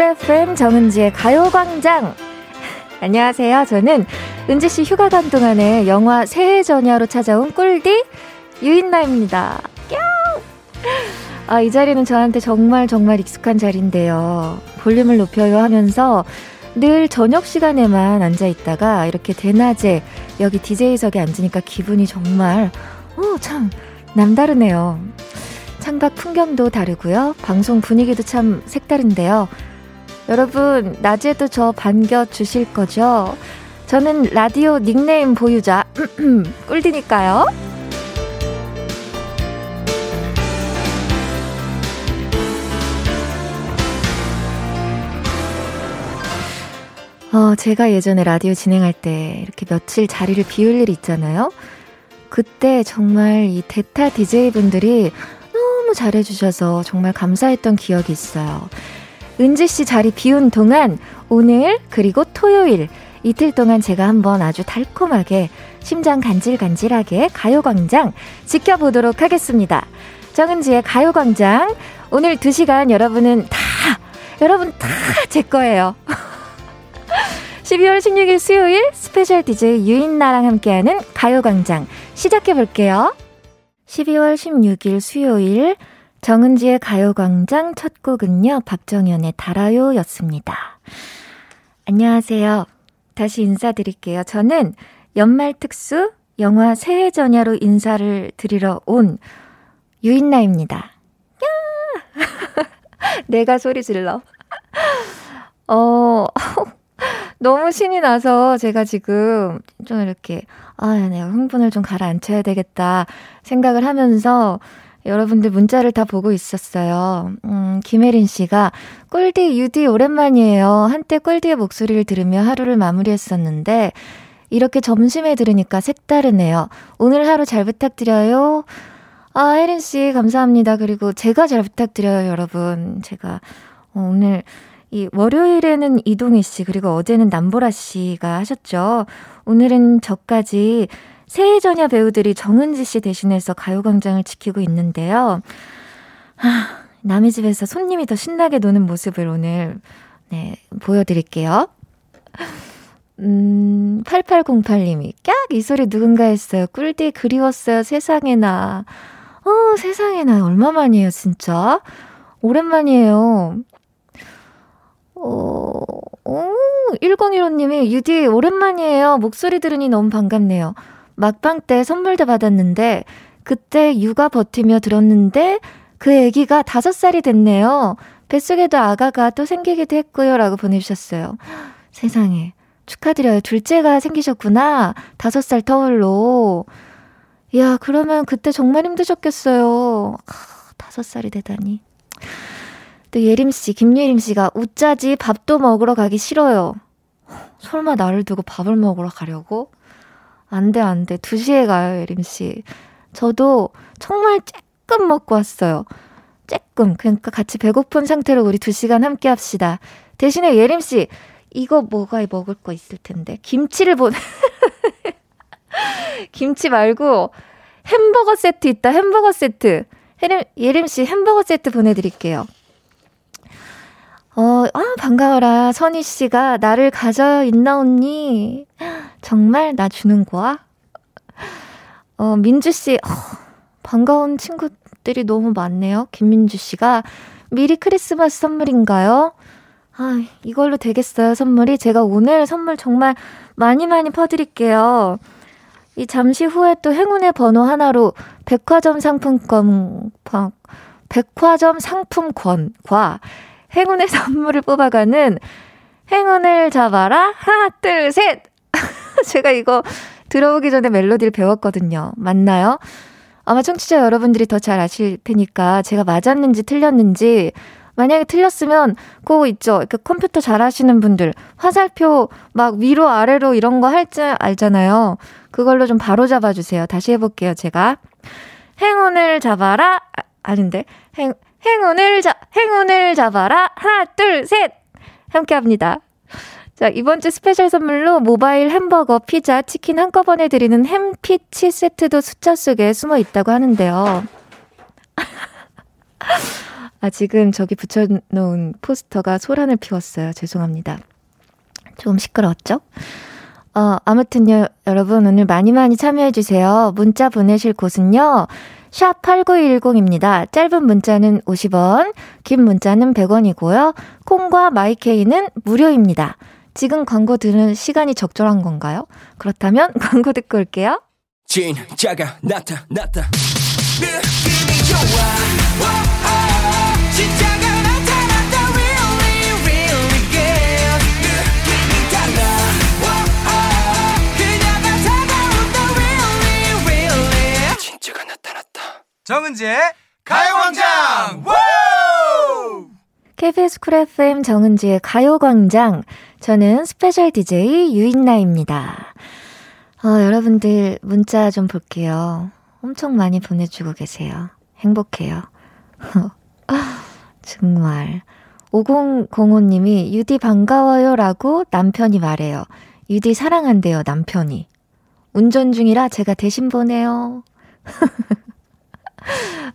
쿨 FM 정은지의 가요광장. 안녕하세요. 저는 은지 씨 휴가 간 동안에 영화 새해 전야로 찾아온 꿀디 유인나입니다. 아, 이 자리는 저한테 정말 정말 익숙한 자리인데요. 볼륨을 높여요 하면서 늘 저녁 시간에만 앉아 있다가 이렇게 대낮에 여기 DJ석에 앉으니까 기분이 정말, 어, 참, 남다르네요. 창밖 풍경도 다르고요. 방송 분위기도 참 색다른데요. 여러분, 낮에도 저 반겨주실 거죠? 저는 라디오 닉네임 보유자, 꿀디니까요. 어, 제가 예전에 라디오 진행할 때 이렇게 며칠 자리를 비울 일 있잖아요. 그때 정말 이 대타 DJ분들이 너무 잘해주셔서 정말 감사했던 기억이 있어요. 은지 씨 자리 비운 동안 오늘 그리고 토요일 이틀 동안 제가 한번 아주 달콤하게 심장 간질간질하게 가요광장 지켜보도록 하겠습니다. 정은지의 가요광장 오늘 2시간 여러분은 다 여러분 다 제 거예요. 12월 16일 수요일 special DJ 유인나랑 함께하는 가요광장 시작해볼게요. 12월 16일 수요일 정은지의 가요광장 첫 곡은요, 박정현의 달아요 였습니다. 안녕하세요. 다시 인사드릴게요. 저는 연말 특수 영화 새해 전야로 인사를 드리러 온 유인나입니다. 야! 내가 소리 질러. 어, 너무 신이 나서 제가 지금 좀 이렇게, 아, 내가 흥분을 좀 가라앉혀야 되겠다 생각을 하면서 여러분들 문자를 다 보고 있었어요. 음, 김혜린 씨가 꿀디 유디 오랜만이에요. 한때 꿀디의 목소리를 들으며 하루를 마무리했었는데 이렇게 점심에 들으니까 색다르네요. 오늘 하루 잘 부탁드려요. 아, 혜린 씨 감사합니다. 그리고 제가 잘 부탁드려요, 여러분. 제가 어, 오늘 이 월요일에는 이동희 씨 그리고 어제는 남보라 씨가 하셨죠. 오늘은 저까지 새해 전야 배우들이 정은지 씨 대신해서 가요광장을 지키고 있는데요. 하, 남의 집에서 손님이 더 신나게 노는 모습을 오늘 네, 보여드릴게요. 음, 8808님이, 깍! 이 소리 누군가 했어요. 꿀디 그리웠어요. 세상에나. 어, 세상에나. 얼마만이에요, 진짜? 오랜만이에요. 어, 어, 1015님이, 유디, 오랜만이에요. 목소리 들으니 너무 반갑네요. 막방 때 선물도 받았는데, 그때 육아 버티며 들었는데, 그 아기가 다섯 살이 됐네요. 뱃속에도 아가가 또 생기기도 했고요. 라고 보내주셨어요. 세상에. 축하드려요. 둘째가 생기셨구나. 다섯 살 터울로. 야, 그러면 그때 정말 힘드셨겠어요. 아, 다섯 살이 되다니. 또 예림씨, 김예림씨가 웃자지 밥도 먹으러 가기 싫어요. 설마 나를 두고 밥을 먹으러 가려고? 안 돼, 안 돼. 2시에 가요, 예림씨. 저도 정말 쬐끔 먹고 왔어요. 쬐끔. 그러니까 같이 배고픈 상태로 우리 2시간 함께 합시다. 대신에 예림씨, 이거 뭐가 먹을 거 있을 텐데. 김치를 보내. 김치 말고 햄버거 세트 있다. 햄버거 세트. 예림, 예림씨 햄버거 세트 보내드릴게요. 어, 아, 반가워라. 선희 씨가 나를 가져 있나 언니? 정말 나 주는 거야? 어, 민주 씨, 어, 반가운 친구들이 너무 많네요. 김민주 씨가 미리 크리스마스 선물인가요? 아, 이걸로 되겠어요, 선물이? 제가 오늘 선물 정말 많이 많이 퍼 드릴게요. 이 잠시 후에 또 행운의 번호 하나로 백화점 상품권, 백화점 상품권과 행운의 선물을 뽑아가는 행운을 잡아라. 하나, 둘, 셋! 제가 이거 들어오기 전에 멜로디를 배웠거든요. 맞나요? 아마 청취자 여러분들이 더 잘 아실 테니까 제가 맞았는지 틀렸는지 만약에 틀렸으면 그거 있죠. 그 컴퓨터 잘 하시는 분들 화살표 막 위로 아래로 이런 거 할 줄 알잖아요. 그걸로 좀 바로 잡아 주세요. 다시 해 볼게요. 제가 행운을 잡아라. 아, 아닌데 행 행운을 잡, 행운을 잡아라. 하나, 둘, 셋. 함께 합니다. 자, 이번 주 special 선물로 모바일 햄버거, 피자, 치킨 한꺼번에 드리는 햄피치 세트도 숫자 속에 숨어 있다고 하는데요. 아, 지금 저기 붙여놓은 포스터가 소란을 피웠어요. 죄송합니다. 좀 시끄러웠죠? 어, 아무튼요, 여러분, 오늘 많이 많이 참여해주세요. 문자 보내실 곳은요, 샵 8910입니다. 짧은 문자는 50원, 긴 문자는 100원이고요. 콩과 마이케이는 무료입니다. 지금 광고 들은 시간이 적절한 건가요? 그렇다면 광고 듣고 올게요. 진짜가 나타났다. 느낌이 좋아. 정은지의 가요광장! KBS 쿨 FM 정은지의 가요광장. 저는 special DJ 유인나입니다. 어, 여러분들 문자 좀 볼게요. 엄청 많이 보내주고 계세요. 행복해요. 정말. 5005님이 유디 반가워요 라고 남편이 말해요. 유디 사랑한대요, 남편이. 운전 중이라 제가 대신 보내요.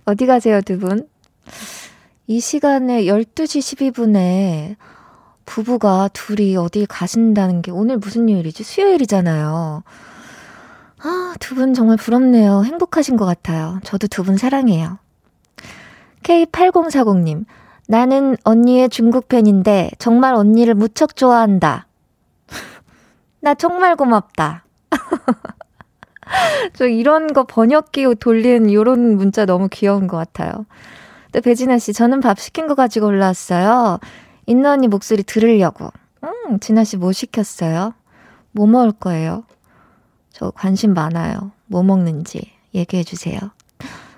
어디 가세요, 두 분? 이 시간에 12시 12분에 부부가 둘이 어디 가신다는 게 오늘 무슨 요일이지? 수요일이잖아요. 아, 두 분 정말 부럽네요. 행복하신 것 같아요. 저도 두 분 사랑해요. K8040님, 나는 언니의 중국 팬인데 정말 언니를 무척 좋아한다. 나 정말 고맙다. 저 이런 거 번역기 돌린 요런 문자 너무 귀여운 것 같아요. 또 배진아 씨, 저는 밥 시킨 거 가지고 올라왔어요. 인나 언니 목소리 들으려고. 음, 진아 씨 뭐 시켰어요? 뭐 먹을 거예요? 저 관심 많아요. 뭐 먹는지 얘기해 주세요.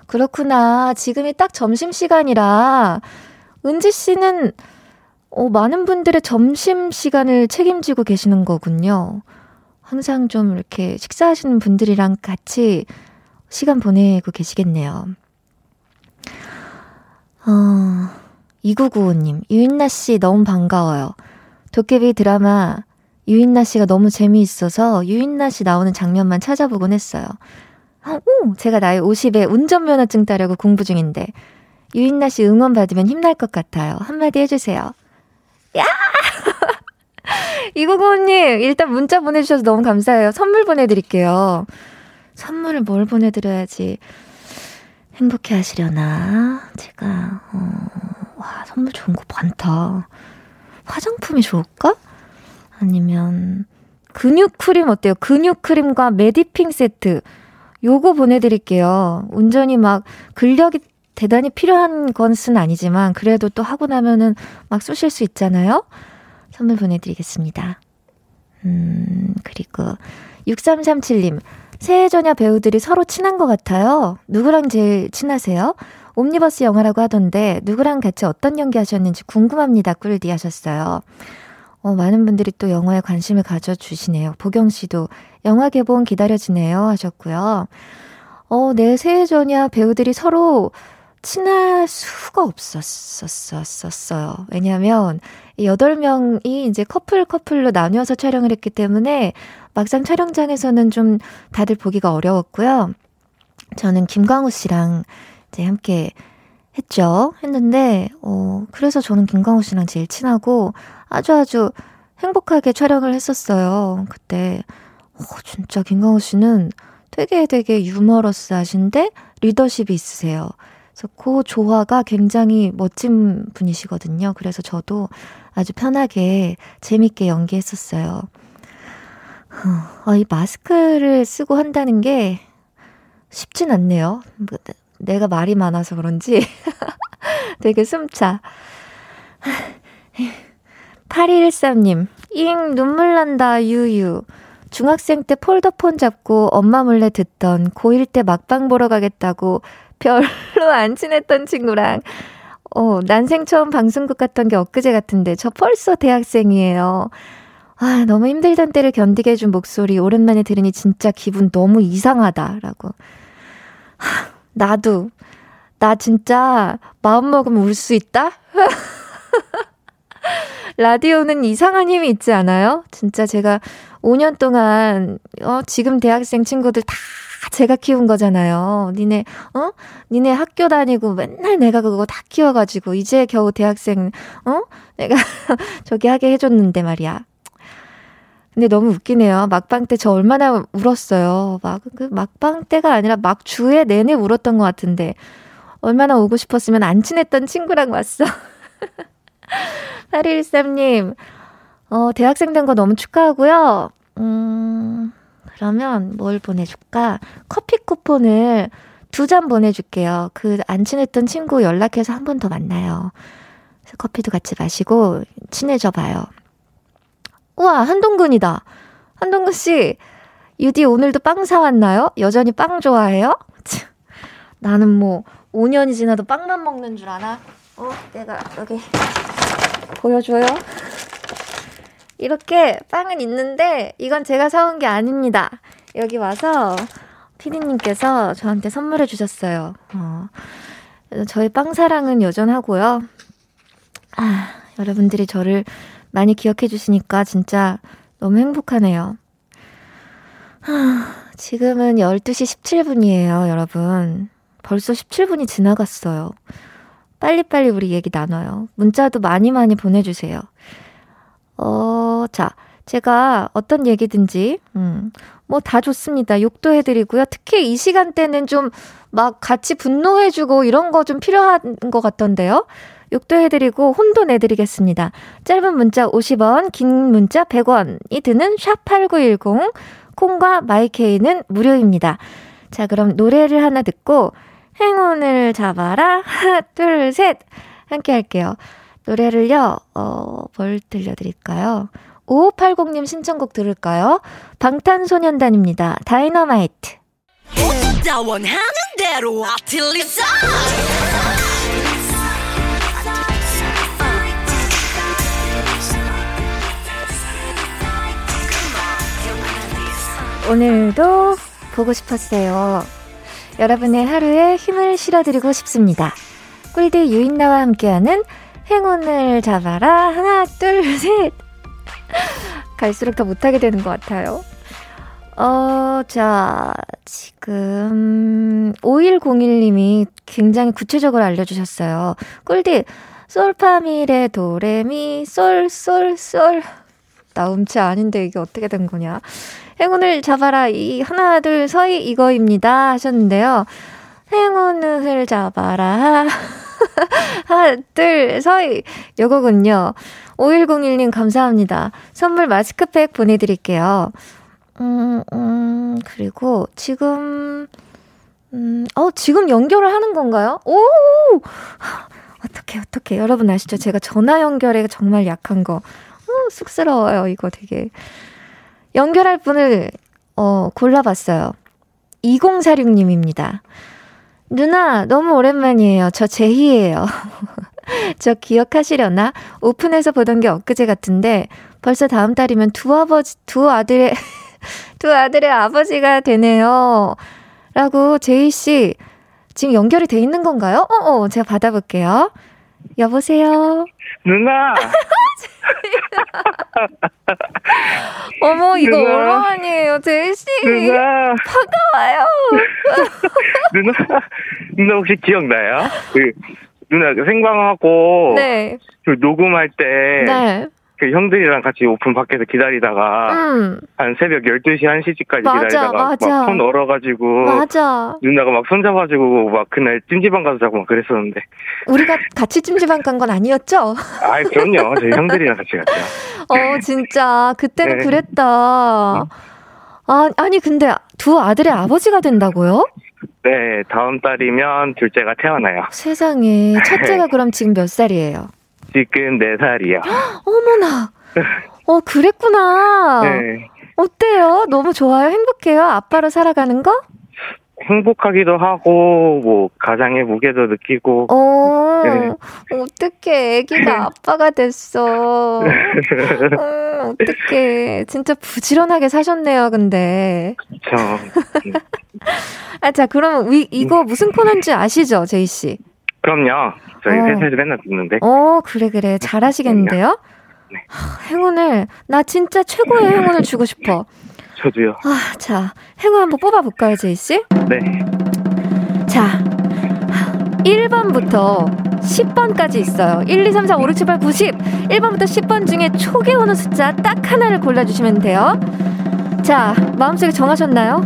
그렇구나. 지금이 딱 점심 시간이라, 은지 씨는, 어, 많은 분들의 점심 시간을 책임지고 계시는 거군요. 항상 좀 이렇게 식사하시는 분들이랑 같이 시간 보내고 계시겠네요. 어, 2995님, 유인나 씨 너무 반가워요. 도깨비 드라마 유인나 씨가 너무 재미있어서 유인나 씨 나오는 장면만 찾아보곤 했어요. 아, 오, 제가 나이 50에 운전면허증 따려고 공부 중인데 유인나 씨 응원 받으면 힘날 것 같아요. 한마디 해주세요. 야! 2995님, 일단 문자 보내주셔서 너무 감사해요. 선물 보내드릴게요. 선물을 뭘 보내드려야지 행복해 하시려나? 제가, 어, 와, 선물 좋은 거 많다. 화장품이 좋을까? 아니면, 근육 크림 어때요? 근육 크림과 메디핑 세트. 요거 보내드릴게요. 운전이 막 근력이 대단히 필요한 것은 아니지만, 그래도 또 하고 나면은 막 쑤실 수 있잖아요? 선물 보내드리겠습니다. 음, 그리고 6337님. 새해 전야 배우들이 서로 친한 것 같아요. 누구랑 제일 친하세요? 옴니버스 영화라고 하던데 누구랑 같이 어떤 연기 하셨는지 궁금합니다. 꿀디 하셨어요. 어, 많은 분들이 또 영화에 관심을 가져주시네요. 보경 씨도 영화 개봉 기다려지네요 하셨고요. 어, 내 새해 전야 배우들이 서로 친할 수가 없었었었어요. 왜냐하면 여덟 명이 이제 커플 커플로 나뉘어서 촬영을 했기 때문에 막상 촬영장에서는 좀 다들 보기가 어려웠고요. 저는 김광우 씨랑 이제 함께 했죠. 했는데, 어, 그래서 저는 김광우 씨랑 제일 친하고 아주 아주 행복하게 촬영을 했었어요. 그때, 어, 진짜 김광우 씨는 되게 되게 유머러스 하신데 리더십이 있으세요. 그래서 그 조화가 굉장히 멋진 분이시거든요. 그래서 저도 아주 편하게 재밌게 연기했었어요. 어, 이 마스크를 쓰고 한다는 게 쉽진 않네요. 뭐, 내가 말이 많아서 그런지 되게 숨차. 8213님, 잉, 눈물 난다, 유유. 중학생 때 폴더폰 잡고 엄마 몰래 듣던 고1 때 막방 보러 가겠다고 별로 안 친했던 친구랑 어, 난생 처음 방송국 갔던 게 엊그제 같은데 저 벌써 대학생이에요. 아, 너무 힘들던 때를 견디게 해준 목소리 오랜만에 들으니 진짜 기분 너무 이상하다라고. 하, 나도 나 진짜 마음 먹으면 울 수 있다? 라디오는 이상한 힘이 있지 않아요? 진짜 제가 5년 동안, 어, 지금 대학생 친구들 다 제가 키운 거잖아요. 니네, 어? 니네 학교 다니고 맨날 내가 그거 다 키워가지고, 이제 겨우 대학생, 어? 내가 저기 하게 해줬는데 말이야. 근데 너무 웃기네요. 막방 때 저 얼마나 울었어요. 막, 그 막방 때가 아니라 막 주에 내내 울었던 것 같은데. 얼마나 오고 싶었으면 안 친했던 친구랑 왔어. 8113님, 어, 대학생 된 거 너무 축하하고요. 음, 그러면 뭘 보내줄까? 커피 쿠폰을 두 잔 보내줄게요. 그 안 친했던 친구 연락해서 한 번 더 만나요. 그래서 커피도 같이 마시고 친해져 봐요. 우와, 한동근이다. 한동근 씨, 유디 오늘도 빵 사왔나요? 여전히 빵 좋아해요? 나는 뭐 5년이 지나도 빵만 먹는 줄 아나? 어, 내가 여기 보여줘요. 이렇게 빵은 있는데 이건 제가 사온 게 아닙니다. 여기 와서 피디님께서 저한테 선물해 주셨어요. 어, 저의 빵 사랑은 여전하고요. 아, 여러분들이 저를 많이 기억해 주시니까 진짜 너무 행복하네요. 하, 지금은 12시 17분이에요, 여러분. 벌써 17분이 지나갔어요. 빨리빨리 우리 얘기 나눠요. 문자도 많이 많이 보내주세요. 어, 자, 제가 어떤 얘기든지, 음, 뭐 다 좋습니다. 욕도 해드리고요. 특히 이 시간대는 좀 막 같이 분노해주고 이런 거 좀 필요한 것 같던데요. 욕도 해드리고 혼도 내드리겠습니다. 짧은 문자 50원, 긴 문자 100원이 드는 샵8910, 콩과 마이케이는 무료입니다. 자, 그럼 노래를 하나 듣고 행운을 잡아라. 하나, 둘, 셋. 함께 할게요. 노래를요, 어, 뭘 들려드릴까요? 5580님 신청곡 들을까요? 방탄소년단입니다. 다이너마이트. 오늘도 보고 싶었어요. 여러분의 하루에 힘을 실어드리고 싶습니다. 꿀디 유인나와 함께하는 행운을 잡아라. 하나, 둘, 셋. 갈수록 더 못하게 되는 것 같아요. 어, 자, 지금, 5101님이 굉장히 구체적으로 알려주셨어요. 꿀디, 솔파미레 도레미, 솔, 솔, 솔. 나 음치 아닌데 이게 어떻게 된 거냐. 행운을 잡아라. 이 하나, 둘, 서희 이거입니다. 하셨는데요. 행운을 잡아라. 하나, 둘, 서희. 요거군요. 5101님 감사합니다. 선물 마스크팩 보내드릴게요. 음, 음, 그리고 지금, 음, 어, 지금 연결을 하는 건가요? 오! 어떻게, 어떻게. 여러분 아시죠? 제가 전화 연결에 정말 약한 거. 어, 쑥스러워요. 이거 되게. 연결할 분을 어, 골라봤어요. 2046님입니다. 누나, 너무 오랜만이에요. 저 제희예요. 저 기억하시려나? 오픈해서 보던 게 엊그제 같은데 벌써 다음 달이면 두 아버지, 두 아들의, 두 아들의 아버지가 되네요. 라고 제희 씨, 지금 연결이 돼 있는 건가요? 어, 어, 제가 받아볼게요. 여보세요? 누나! 어머, 이거 누나. 오랜만이에요, 제이씨. 누나. 반가워요. 누나, 누나 혹시 기억나요? 그, 누나 생방하고. 네. 그 녹음할 때. 네. 그 형들이랑 같이 오픈 밖에서 기다리다가 음. 한 새벽 12시 1시까지 맞아, 기다리다가 막손 얼어 가지고 맞아. 누나가 막 손 잡아주고 막 그날 찜질방 가서 자고 막 그랬었는데 우리가 같이 찜질방 간 건 아니었죠? 아 그럼요 저희 형들이랑 같이 갔죠 어 진짜 그때는 네. 그랬다 아, 아니 근데 두 아들의 아버지가 된다고요? 네 다음 달이면 둘째가 태어나요 세상에 첫째가 네. 그럼 지금 몇 살이에요? 지금 4살이요. 어머나. 어, 그랬구나. 네. 어때요? 너무 좋아요? 행복해요? 아빠로 살아가는 거? 행복하기도 하고 뭐 가장의 무게도 느끼고 어 네. 어떻게 아기가 아빠가 됐어 어, 어떻게 진짜 부지런하게 사셨네요 근데 그렇죠 아 자 그럼 이, 이거 무슨 코너인지 아시죠 제이 씨 그럼요 저희 어. 회사에서 맨날 듣는데. 어, 그래, 그래. 잘하시겠는데요? 네. 행운을 나 진짜 최고의 행운을 주고 싶어. 저도요. 아, 자, 행운 한번 뽑아볼까요, 제이 씨? 네. 자, 1번부터 10번까지 있어요. 1, 2, 3, 4, 5, 6, 7, 8, 9, 10. 1번부터 10번 중에 초기 오는 숫자 딱 하나를 골라주시면 돼요. 자, 마음속에 정하셨나요?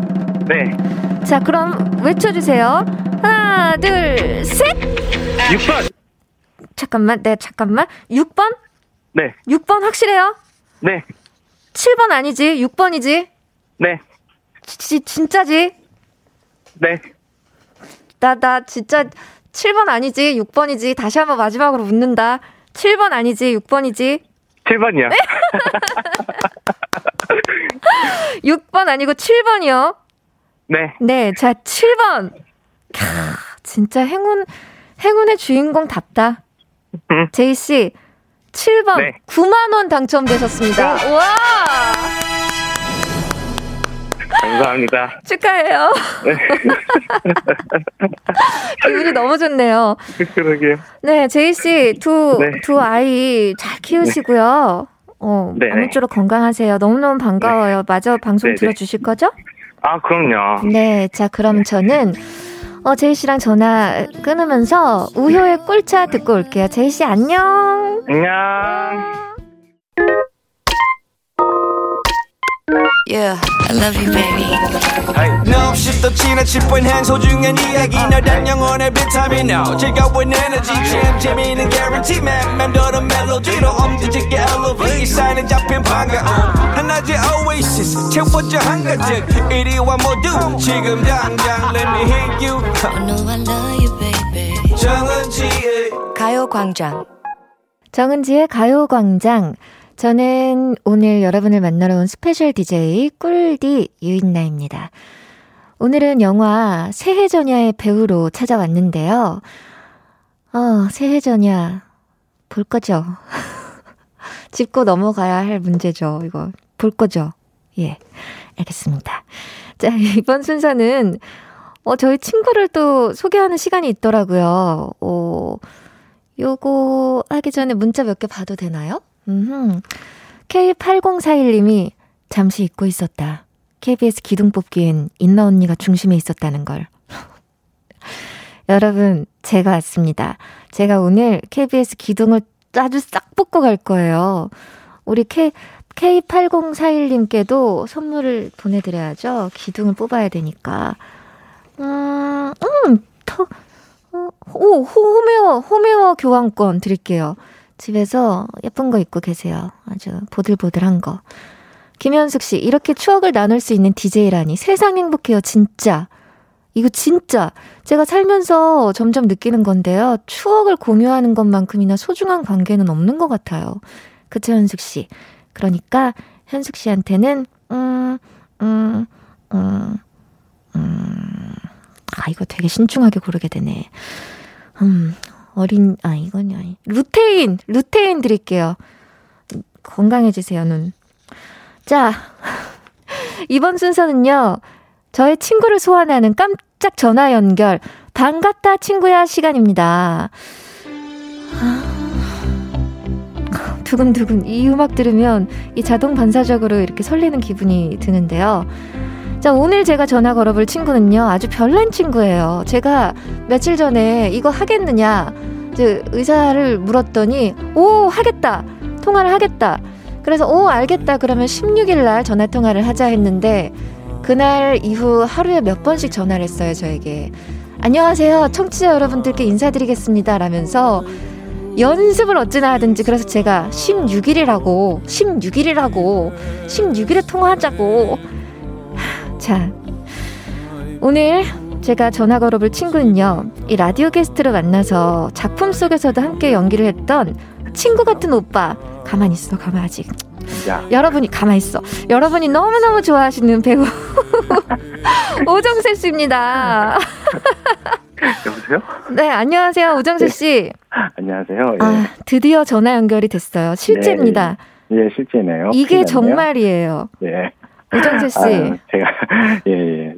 네. 자, 그럼 외쳐주세요. 하나, 둘, 셋! 6번! 잠깐만, 네, 잠깐만. 6번? 네. 6번 확실해요? 네. 7번 아니지? 6번이지? 네. 지, 진짜지? 네. 나, 나 진짜 7번 아니지? 6번이지? 다시 한번 마지막으로 묻는다. 7번 아니지? 6번이지? 7번이요. 6번 아니고 7번이요? 네. 네, 자, 7번. 캬, 진짜 행운, 행운의 주인공답다. 음. 제이씨, 7번 네. 9만원 당첨되셨습니다. 네. 와! 감사합니다. 축하해요. 네. 기분이 너무 좋네요. 그러게요. 네, 제이씨, 두, 네. 두 아이 잘 키우시고요. 어, 네 아무쪼록 건강하세요. 너무너무 반가워요. 네. 마저 방송 네네. 들어주실 거죠? 아, 그럼요. 네, 자, 그럼 저는 어, 제이 씨랑 전화 끊으면서 우효의 꿀차 듣고 올게요. 제이 씨 안녕. 안녕. Yeah, I love you, baby. Hey. No, 없이 또 지나칠 뻔한 소중한 이야기. 너란 영혼의 비타민 No 즐거운 에너지. 참 재미있는 guarantee man. 맘대로 멜로디로 엄지짓게 elevate. 이 사인은 잡힌 반가움. 하나의 oasis. 채워져 한가득 이리와 모두 지금 당장 let me hit you. I know I love you, baby. 정은지의 가요광장 정은지의 가요광장 저는 오늘 여러분을 만나러 온 special DJ 꿀디 유인나입니다. 오늘은 영화 새해전야의 배우로 찾아왔는데요. 어, 새해전야 볼 거죠? 짚고 넘어가야 할 문제죠. 이거 볼 거죠? 예, 알겠습니다. 자, 이번 순서는 어, 저희 친구를 또 소개하는 시간이 있더라고요. 어, 요거 하기 전에 문자 몇 개 봐도 되나요? 음, K8041님이 잠시 잊고 있었다. KBS 기둥 뽑기엔 인나 언니가 중심에 있었다는 걸. 여러분, 제가 왔습니다. 제가 오늘 KBS 기둥을 아주 싹 뽑고 갈 거예요. 우리 K, K8041님께도 선물을 보내드려야죠. 기둥을 뽑아야 되니까. 음, 음, 더, 어, 오, 홈웨어, 홈웨어 교환권 드릴게요. 집에서 예쁜 거 입고 계세요. 아주 보들보들한 거. 김현숙 씨, 이렇게 추억을 나눌 수 있는 DJ라니 세상 행복해요, 진짜. 이거 진짜 제가 살면서 점점 느끼는 건데요. 추억을 공유하는 것만큼이나 소중한 관계는 없는 것 같아요. 그쵸, 현숙 씨? 그러니까 현숙 씨한테는 음, 음, 음, 음. 아, 이거 되게 신중하게 고르게 되네. 음, 어린, 아, 이건 아니. 루테인! 루테인 드릴게요. 건강해지세요, 눈. 자, 이번 순서는요, 저의 친구를 소환하는 깜짝 전화 연결, 반갑다 친구야 시간입니다. 아, 두근두근. 이 음악 들으면 이 자동 반사적으로 이렇게 설레는 기분이 드는데요. 자, 오늘 제가 전화 걸어볼 친구는요, 아주 별난 친구예요. 제가 며칠 전에 이거 하겠느냐, 이제 의사를 물었더니, 오, 하겠다! 통화를 하겠다! 그래서, 오, 알겠다! 그러면 16일 날 전화 통화를 하자 했는데, 그날 이후 하루에 몇 번씩 전화를 했어요, 저에게. 안녕하세요. 청취자 여러분들께 인사드리겠습니다. 라면서, 연습을 어찌나 하든지 그래서 제가 16일이라고 16일이라고 16일에 통화하자고 자, 오늘 제가 전화 걸어볼 친구는요, 이 라디오 게스트로 만나서 작품 속에서도 함께 연기를 했던 친구 같은 오빠. 가만히 있어, 가만 아직. 야. 여러분이 가만히 있어. 여러분이 너무너무 좋아하시는 배우 오정세 씨입니다. 여보세요? 네, 안녕하세요. 오정세 씨. 네. 안녕하세요. 예. 아, 드디어 전화 연결이 됐어요. 실제입니다. 네, 예, 실제네요. 이게 정말이에요. 예. 오정세 씨. 아, 제가 예, 예.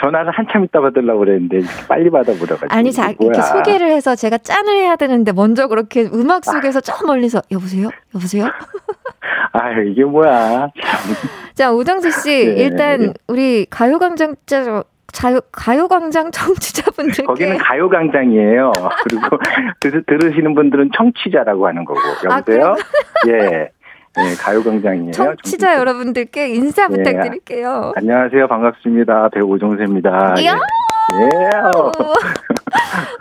전화를 한참 있다 받으려고 그랬는데 빨리 받아보려고 아니 자 이렇게 소개를 해서 제가 짠을 해야 되는데 먼저 그렇게 음악 속에서 아. 저 멀리서 여보세요 여보세요 아 이게 뭐야 자 오정수 씨 네, 일단 네. 우리 가요광장 자유, 가요광장 청취자분들께 거기는 가요광장이에요. 그리고 들, 들으시는 분들은 청취자라고 하는 거고 아, 여보세요? 아, 예. 네, 가요광장이에요. 청취자 좀... 여러분들께 인사 예. 부탁드릴게요. 안녕하세요. 반갑습니다. 배우 오정세입니다. 예. 예.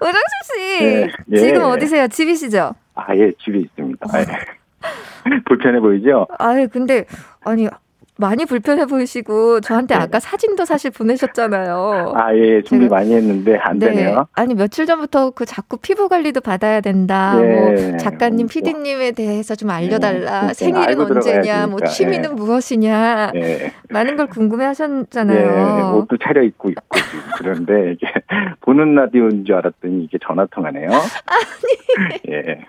오정수 씨, 예. 예. 지금 어디세요? 집이시죠? 아, 예, 집에 있습니다. 어. 불편해 보이죠? 아유, 근데, 아니, 많이 불편해 보이시고 저한테 네. 아까 사진도 사실 보내셨잖아요. 아, 예, 준비 제가, 많이 했는데 안 네. 되네요. 아니, 며칠 전부터 그 자꾸 피부 관리도 받아야 된다. 네. 뭐 작가님, 피디님에 대해서 좀 알려 달라. 네. 생일은 언제냐, 뭐 취미는 네. 무엇이냐. 네. 많은 걸 궁금해 하셨잖아요. 네, 옷도 차려 입고 있고 그런데 이게 보는 라디오인 줄 알았더니 이게 전화 통화네요. 아니. 예.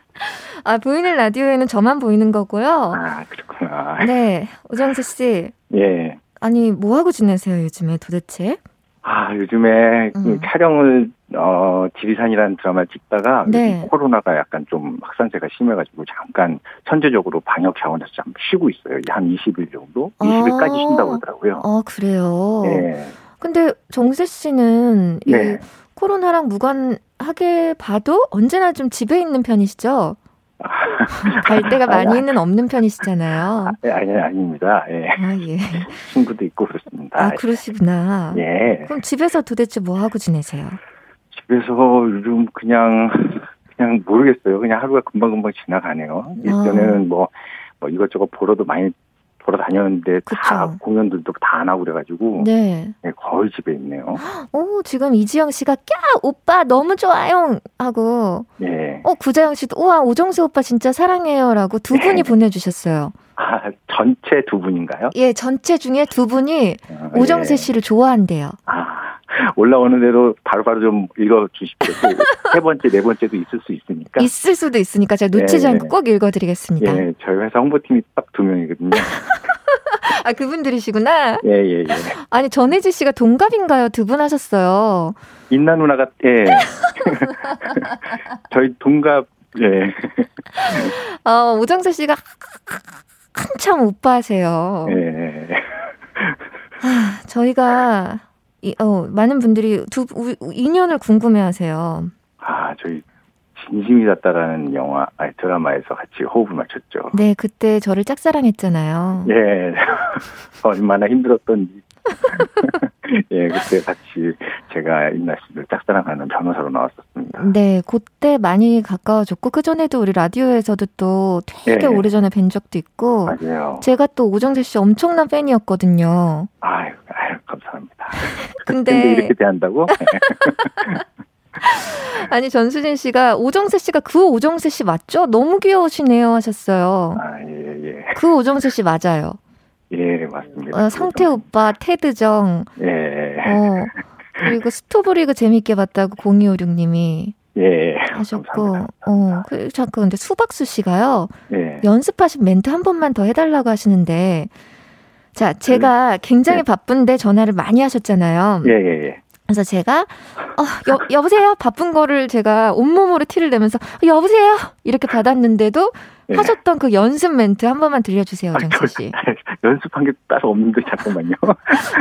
아, 보이는 라디오에는 저만 보이는 거고요. 아, 그렇구나. 네. 오정수 씨. 예. 아니, 뭐 하고 지내세요, 요즘에 도대체? 아, 요즘에 그 음. 촬영을, 어, 지리산이라는 드라마를 찍다가 네. 코로나가 약간 좀 확산세가 심해가지고 잠깐 선제적으로 방역 차원에서 좀 쉬고 있어요. 한 20일 정도? 20일까지 아. 쉰다고 하더라고요. 아, 그래요? 네. 근데 정세 씨는 네. 이 코로나랑 무관 하게 봐도 언제나 좀 집에 있는 편이시죠? 갈 데가 많이는 없는 편이시잖아요. 아, 아니, 아닙니다. 예. 아, 예. 친구도 있고 그렇습니다. 아, 그러시구나. 예. 그럼 집에서 도대체 뭐 하고 지내세요? 집에서 요즘 그냥, 그냥 모르겠어요. 그냥 하루가 금방금방 지나가네요. 아. 뭐, 뭐 이것저것 보러도 많이 돌아다녔는데 그쵸. 다 공연들도 다 안 하고 그래가지고 네. 네. 거의 집에 있네요. 오 지금 이지영 씨가 꺄 오빠 너무 좋아요 하고 네. 어 구자영 씨도 우와 오정수 오빠 진짜 사랑해요라고 두 분이 네. 보내주셨어요. 아 전체 두 분인가요? 예 전체 중에 두 분이 아, 오정세 예. 씨를 좋아한대요. 아 올라오는 대로 바로바로 좀 읽어 주십시오. 세 번째, 네 번째도 있을 수 있으니까. 있을 수도 있으니까 제가 놓치지 네, 않고 꼭 읽어드리겠습니다. 네, 저희 회사 홍보팀이 딱 두 명이거든요. 아, 그분들이시구나? 예, 예, 예. 아니, 전혜지 씨가 동갑인가요? 두 분 하셨어요. 인나 누나가, 예. 저희 동갑, 예. 어, 오정세 씨가 한참 오빠세요. 예. 아, 저희가 이, 어, 많은 분들이 두 인연을 궁금해하세요. 아, 저희 진심이 닿다라는 영화, 아니 드라마에서 같이 호흡을 맞췄죠. 네, 그때 저를 짝사랑했잖아요. 예, 얼마나 힘들었던지. 예, 그때 같이 제가 임나 씨를 짝사랑하는 변호사로 나왔었습니다. 네, 그때 많이 가까워졌고 그 전에도 우리 라디오에서도 또 되게 예. 오래 전에 뵌 적도 있고. 맞아요. 제가 또 오정재 씨 엄청난 팬이었거든요. 아유, 아유 감사합니다. 근데, 근데 이렇게 대한다고? 아니 전수진 씨가 오정세 씨가 그 오정세 씨 맞죠? 너무 귀여우시네요 하셨어요. 아 예 예. 그 오정세 씨 맞아요. 예 맞습니다. 어, 상태 오빠 테드정. 예. 어, 그리고 스토브리그 재밌게 봤다고 0256님이. 예. 하셨고, 어, 그, 잠깐, 근데 수박수 씨가요. 예. 연습하신 멘트 한 번만 더 해달라고 하시는데, 자, 제가 굉장히 예. 바쁜데 전화를 많이 하셨잖아요. 예, 예, 예. 그래서 제가 어, 여, 여보세요? 바쁜 거를 제가 온몸으로 티를 내면서 어, 여보세요? 이렇게 받았는데도 네. 하셨던 그 연습 멘트 한 번만 들려주세요, 아, 정수 씨. 연습한 게 따로 없는데 잠깐만요.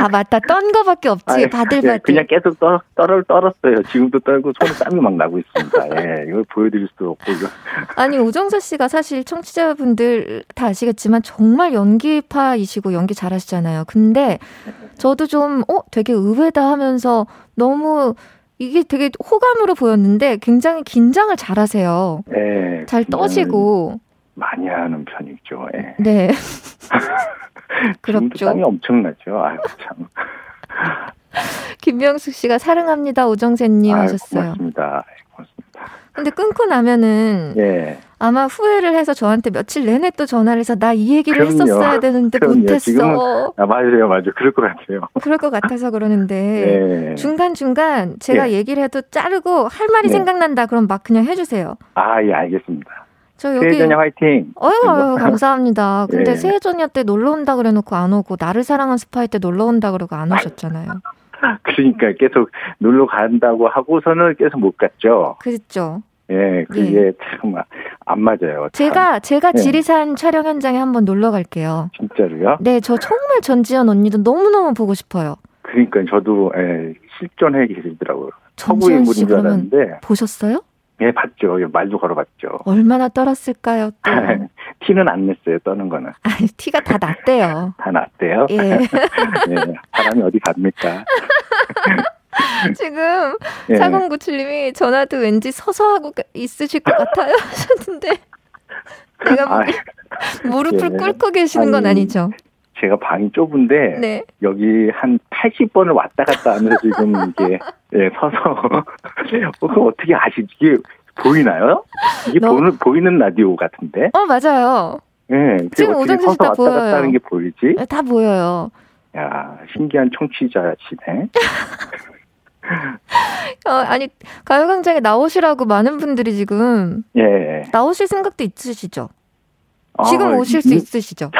아 맞다, 떤 거밖에 없지. 아, 바들 예, 바들. 그냥 계속 떨, 떨, 떨었어요. 지금도 떨고 손에 땀이 막 나고 있습니다. 예, 이걸 보여드릴 수도 없고 이거. 아니 오정서 씨가 사실 청취자분들 다 아시겠지만 정말 연기파이시고 연기 잘하시잖아요. 근데 저도 좀 어, 되게 의외다 하면서 너무 이게 되게 호감으로 보였는데 굉장히 긴장을 잘하세요. 네, 잘 떠시고. 많이 하는 편이죠. 예. 네. 그렇죠. 땀이 엄청나죠. 아유 참. 김명숙 씨가 사랑합니다 오정세님 아유, 하셨어요. 고맙습니다. 고맙습니다. 근데 끊고 나면은 예. 아마 후회를 해서 저한테 며칠 내내 또 전화를 해서 나 이 얘기를 그럼요. 했었어야 되는데 그럼요. 못했어. 아, 맞아요, 맞아요. 그럴 것 같아요. 그럴 것 같아서 그러는데 네. 중간 중간 제가 네. 얘기를 해도 자르고 할 말이 네. 생각난다 그럼 막 그냥 해주세요. 아, 예, 알겠습니다. 저 여기 새해전야 화이팅. 어유, 어유 감사합니다. 근데 네. 새해전야 때 놀러 온다 그래놓고 안 오고 나를 사랑한 스파이 때 놀러 온다 그러고 안 오셨잖아요. 그러니까 계속 놀러 간다고 하고서는 계속 못 갔죠. 그렇죠. 예, 그게 예. 참안 맞아요. 제가 참. 제가 예. 지리산 예. 촬영 현장에 한번 놀러 갈게요. 진짜로요? 네, 저 정말 전지현 언니도 너무 너무 보고 싶어요. 그러니까 저도 예, 실존해 계시더라고요. 인물인 줄 알았는데 보셨어요? 예, 봤죠. 말도 걸어봤죠. 얼마나 떨었을까요? 또. 티는 안 냈어요. 떠는 거는. 아니, 티가 다 났대요. 다 났대요. 예. 예. 사람이 어디 갑니까? 지금 예. 4097님이 전화도 왠지 서서 하고 있으실 것 같아요 하셨는데 내가 보기 무릎을 예. 꿇고 계시는 건 아니죠? 제가 방이 좁은데 네. 여기 한 80번을 왔다 갔다 하면서 지금 이게 예, 서서 그 어떻게 아시지? 이게 보이나요? 이게 너... 보는 보이는 라디오 같은데? 어 맞아요. 예, 지금 오정진 씨다 보여요. 갔다 하는 게 보이지? 네, 다 보여요. 야 신기한 청취자시네. 어, 아니 가요광장에 나오시라고 많은 분들이 지금 예 나오실 생각도 있으시죠? 지금 어, 오실 이, 수 있으시죠?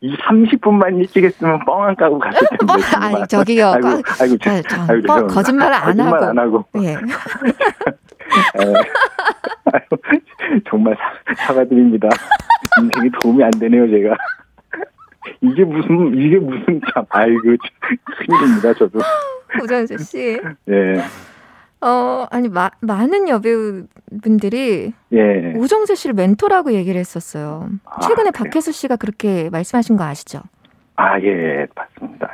이 30분만 일찍 했으면 뻥안 까고 갔을 텐데. 아니, 저기요. 아이고, 아이고, 저, 저, 아이고 뻥, 거짓말을 안 거짓말 하고. 안 하고. 예. 정말 사, 사과드립니다. 인생이 도움이 안 되네요, 제가. 이게 무슨, 이게 무슨 참, 아이고, 큰일입니다, 저도. 오정수 씨. 예. 어, 아니, 마, 많은 여배우분들이 예. 오정세 씨를 멘토라고 얘기를 했었어요. 아, 최근에 아, 박혜수 씨가 그렇게 말씀하신 거 아시죠? 아, 예, 맞습니다.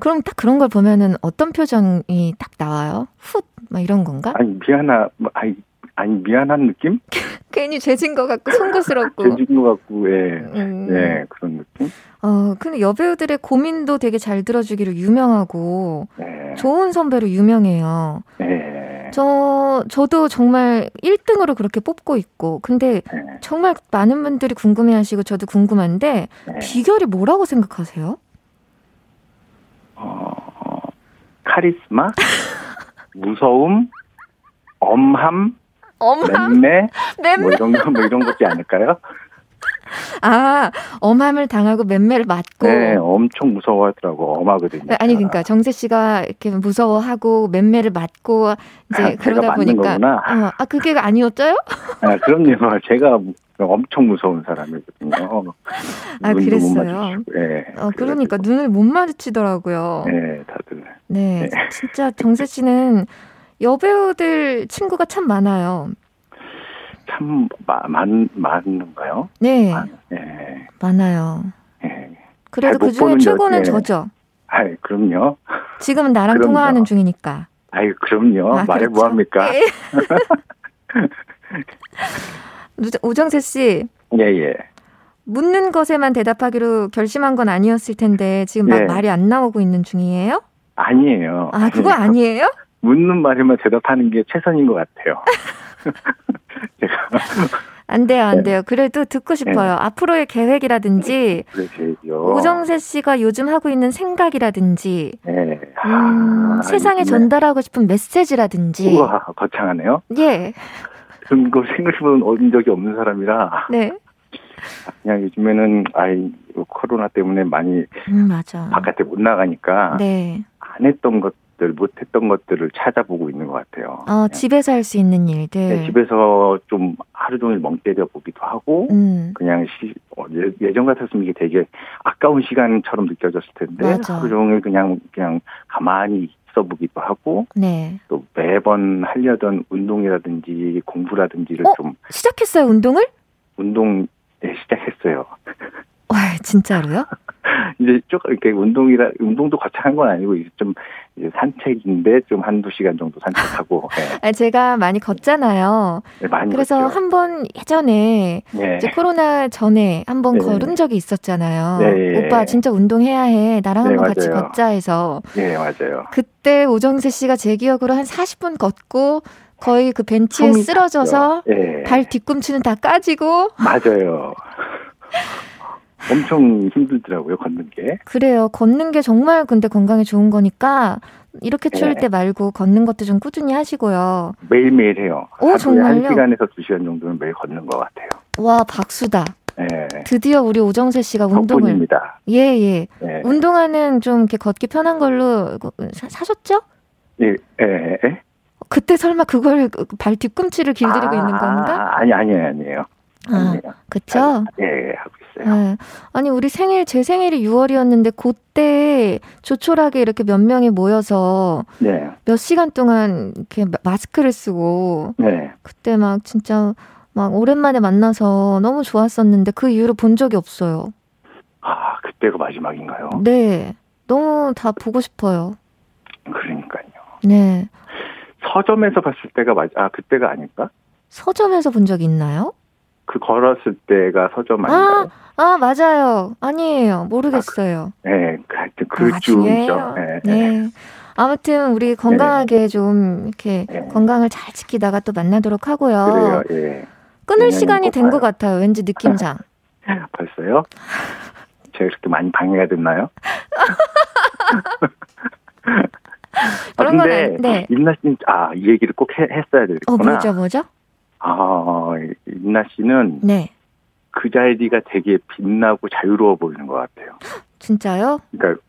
그럼 딱 그런 걸 보면은 어떤 표정이 딱 나와요? 훗, 막 이런 건가? 아니, 미안하, 뭐, 아니, 아니, 미안한 느낌? 괜히 죄진 것 같고, 송구스럽고. 죄진 것 같고, 예. 음. 예, 그런 느낌? 어, 근데 여배우들의 고민도 되게 잘 들어주기로 유명하고, 네. 좋은 선배로 유명해요. 네. 저, 저도 정말 1등으로 그렇게 뽑고 있고, 근데 네. 정말 많은 분들이 궁금해 하시고, 저도 궁금한데, 네. 비결이 뭐라고 생각하세요? 어, 카리스마? 무서움? 엄함? 엄함? 맴매? 맴매? 뭐 이런 거, 뭐 이런 것지 않을까요? 아, 엄함을 당하고 맴매를 맞고. 네, 엄청 무서워하더라고. 엄하거든요. 네, 아니 그러니까 정세 씨가 이렇게 무서워하고 맴매를 맞고 이제 아, 그러다 보니까. 어, 아 그게 아니었어요? 아, 그럼요. 제가 엄청 무서운 사람이거든요. 아 그랬어요. 네. 어, 그러니까 눈을 못 마주치더라고요. 네, 다들. 네, 네. 진짜 정세 씨는 여배우들 친구가 참 많아요. 참 많, 많은가요? 네. 많, 네. 많아요. 네. 그래도 그 중에 최고는 여, 저죠. 아 그럼요. 지금은 나랑 그럼요. 통화하는 중이니까. 아이, 그럼요. 아, 말해 그렇죠? 뭐합니까? 예. 오정세 씨. 예, 예. 묻는 것에만 대답하기로 결심한 건 아니었을 텐데 지금 막 예. 말이 안 나오고 있는 중이에요? 아니에요. 아, 그거 아니에요? 묻는 말에만 대답하는 게 최선인 것 같아요. 제가 안 돼요, 안 네. 돼요. 그래도 듣고 싶어요. 네. 앞으로의 계획이라든지 그러시죠. 오정세 씨가 요즘 하고 있는 생각이라든지 네. 음, 아, 세상에 전달하고 싶은 메시지라든지 우와, 거창하네요. 예. 그런 걸 생각해본 얻은 적이 없는 사람이라 네. 그냥 요즘에는 아이 코로나 때문에 많이 음, 맞아. 바깥에 못 나가니까 네. 안 했던 것 것들 못했던 것들을 찾아보고 있는 것 같아요. 어, 집에서 할 수 있는 일들. 네, 집에서 좀 하루 종일 멍 때려 보기도 하고 음. 그냥 시, 어, 예, 전 같았으면 이게 되게 아까운 시간처럼 느껴졌을 텐데 맞아. 하루 종일 그냥 그냥 가만히 있어 보기도 하고 네. 또 매번 하려던 운동이라든지 공부라든지를 어? 좀 시작했어요 운동을? 운동 네, 시작했어요. 와 진짜로요? 이제 조금 이렇게 운동이라 운동도 거창한 건 아니고 이제 좀 이제 산책인데 좀 한두 시간 정도 산책하고. 네. 제가 많이 걷잖아요. 네, 많이 그래서 한 번 예전에 네. 이제 코로나 전에 한번 네. 걸은 적이 있었잖아요. 네. 오빠 진짜 운동해야 해. 나랑 네, 한번 같이 걷자 해서. 네, 맞아요. 그때 오정세 씨가 제 기억으로 한 40분 걷고 거의 그 벤치에 쓰러져서 발 뒤꿈치는 다 까지고. 맞아요. 엄청 힘들더라고요, 걷는 게. 그래요. 걷는 게 정말 근데 건강에 좋은 거니까 이렇게 추울 네. 때 말고 걷는 것도 좀 꾸준히 하시고요. 매일매일 해요. 오, 정말요? 한 시간에서 두 시간 정도는 매일 걷는 것 같아요. 와, 박수다. 네. 드디어 우리 오정세 씨가 운동을 덕분입니다. 예, 예. 네. 운동화는 좀 이렇게 걷기 편한 걸로 사, 셨죠 예, 예, 예. 그때 설마 그걸 그발 뒤꿈치를 길들이고 아, 있는 건가? 아니, 아니에요, 아니에요. 아, 그쵸? 예, 예, 하고 있어요. 네. 아니, 우리 생일, 제 생일이 6월이었는데, 그때 조촐하게 이렇게 몇 명이 모여서 네. 몇 시간 동안 이렇게 마스크를 쓰고, 네. 그때 막 진짜 막 오랜만에 만나서 너무 좋았었는데, 그 이후로 본 적이 없어요. 아, 그때가 마지막인가요? 네. 너무 다 보고 싶어요. 그러니까요. 네. 서점에서 봤을 때가 맞, 아, 그때가 아닐까? 서점에서 본 적 있나요? 그 걸었을 때가 서점 아닌가요? 아, 아 맞아요. 아니에요. 모르겠어요. 아, 그, 네, 그 하여튼 그 아, 쯤이죠. 네, 네. 아무튼 우리 건강하게 네. 좀 이렇게 네. 건강을 잘 지키다가 또 만나도록 하고요. 그래요. 예. 끊을 시간이 된 것 같아요. 왠지 느낌상. 벌써요? 제가 그렇게 많이 방해가 됐나요? 그런 아, 근데 건 네. 임나 씨는 아, 이 얘기를 꼭 해, 했어야 되겠구나. 어, 뭐죠, 뭐죠? 아, 임나 씨는 네. 그 자리가 되게 빛나고 자유로워 보이는 것 같아요. 진짜요? 그러니까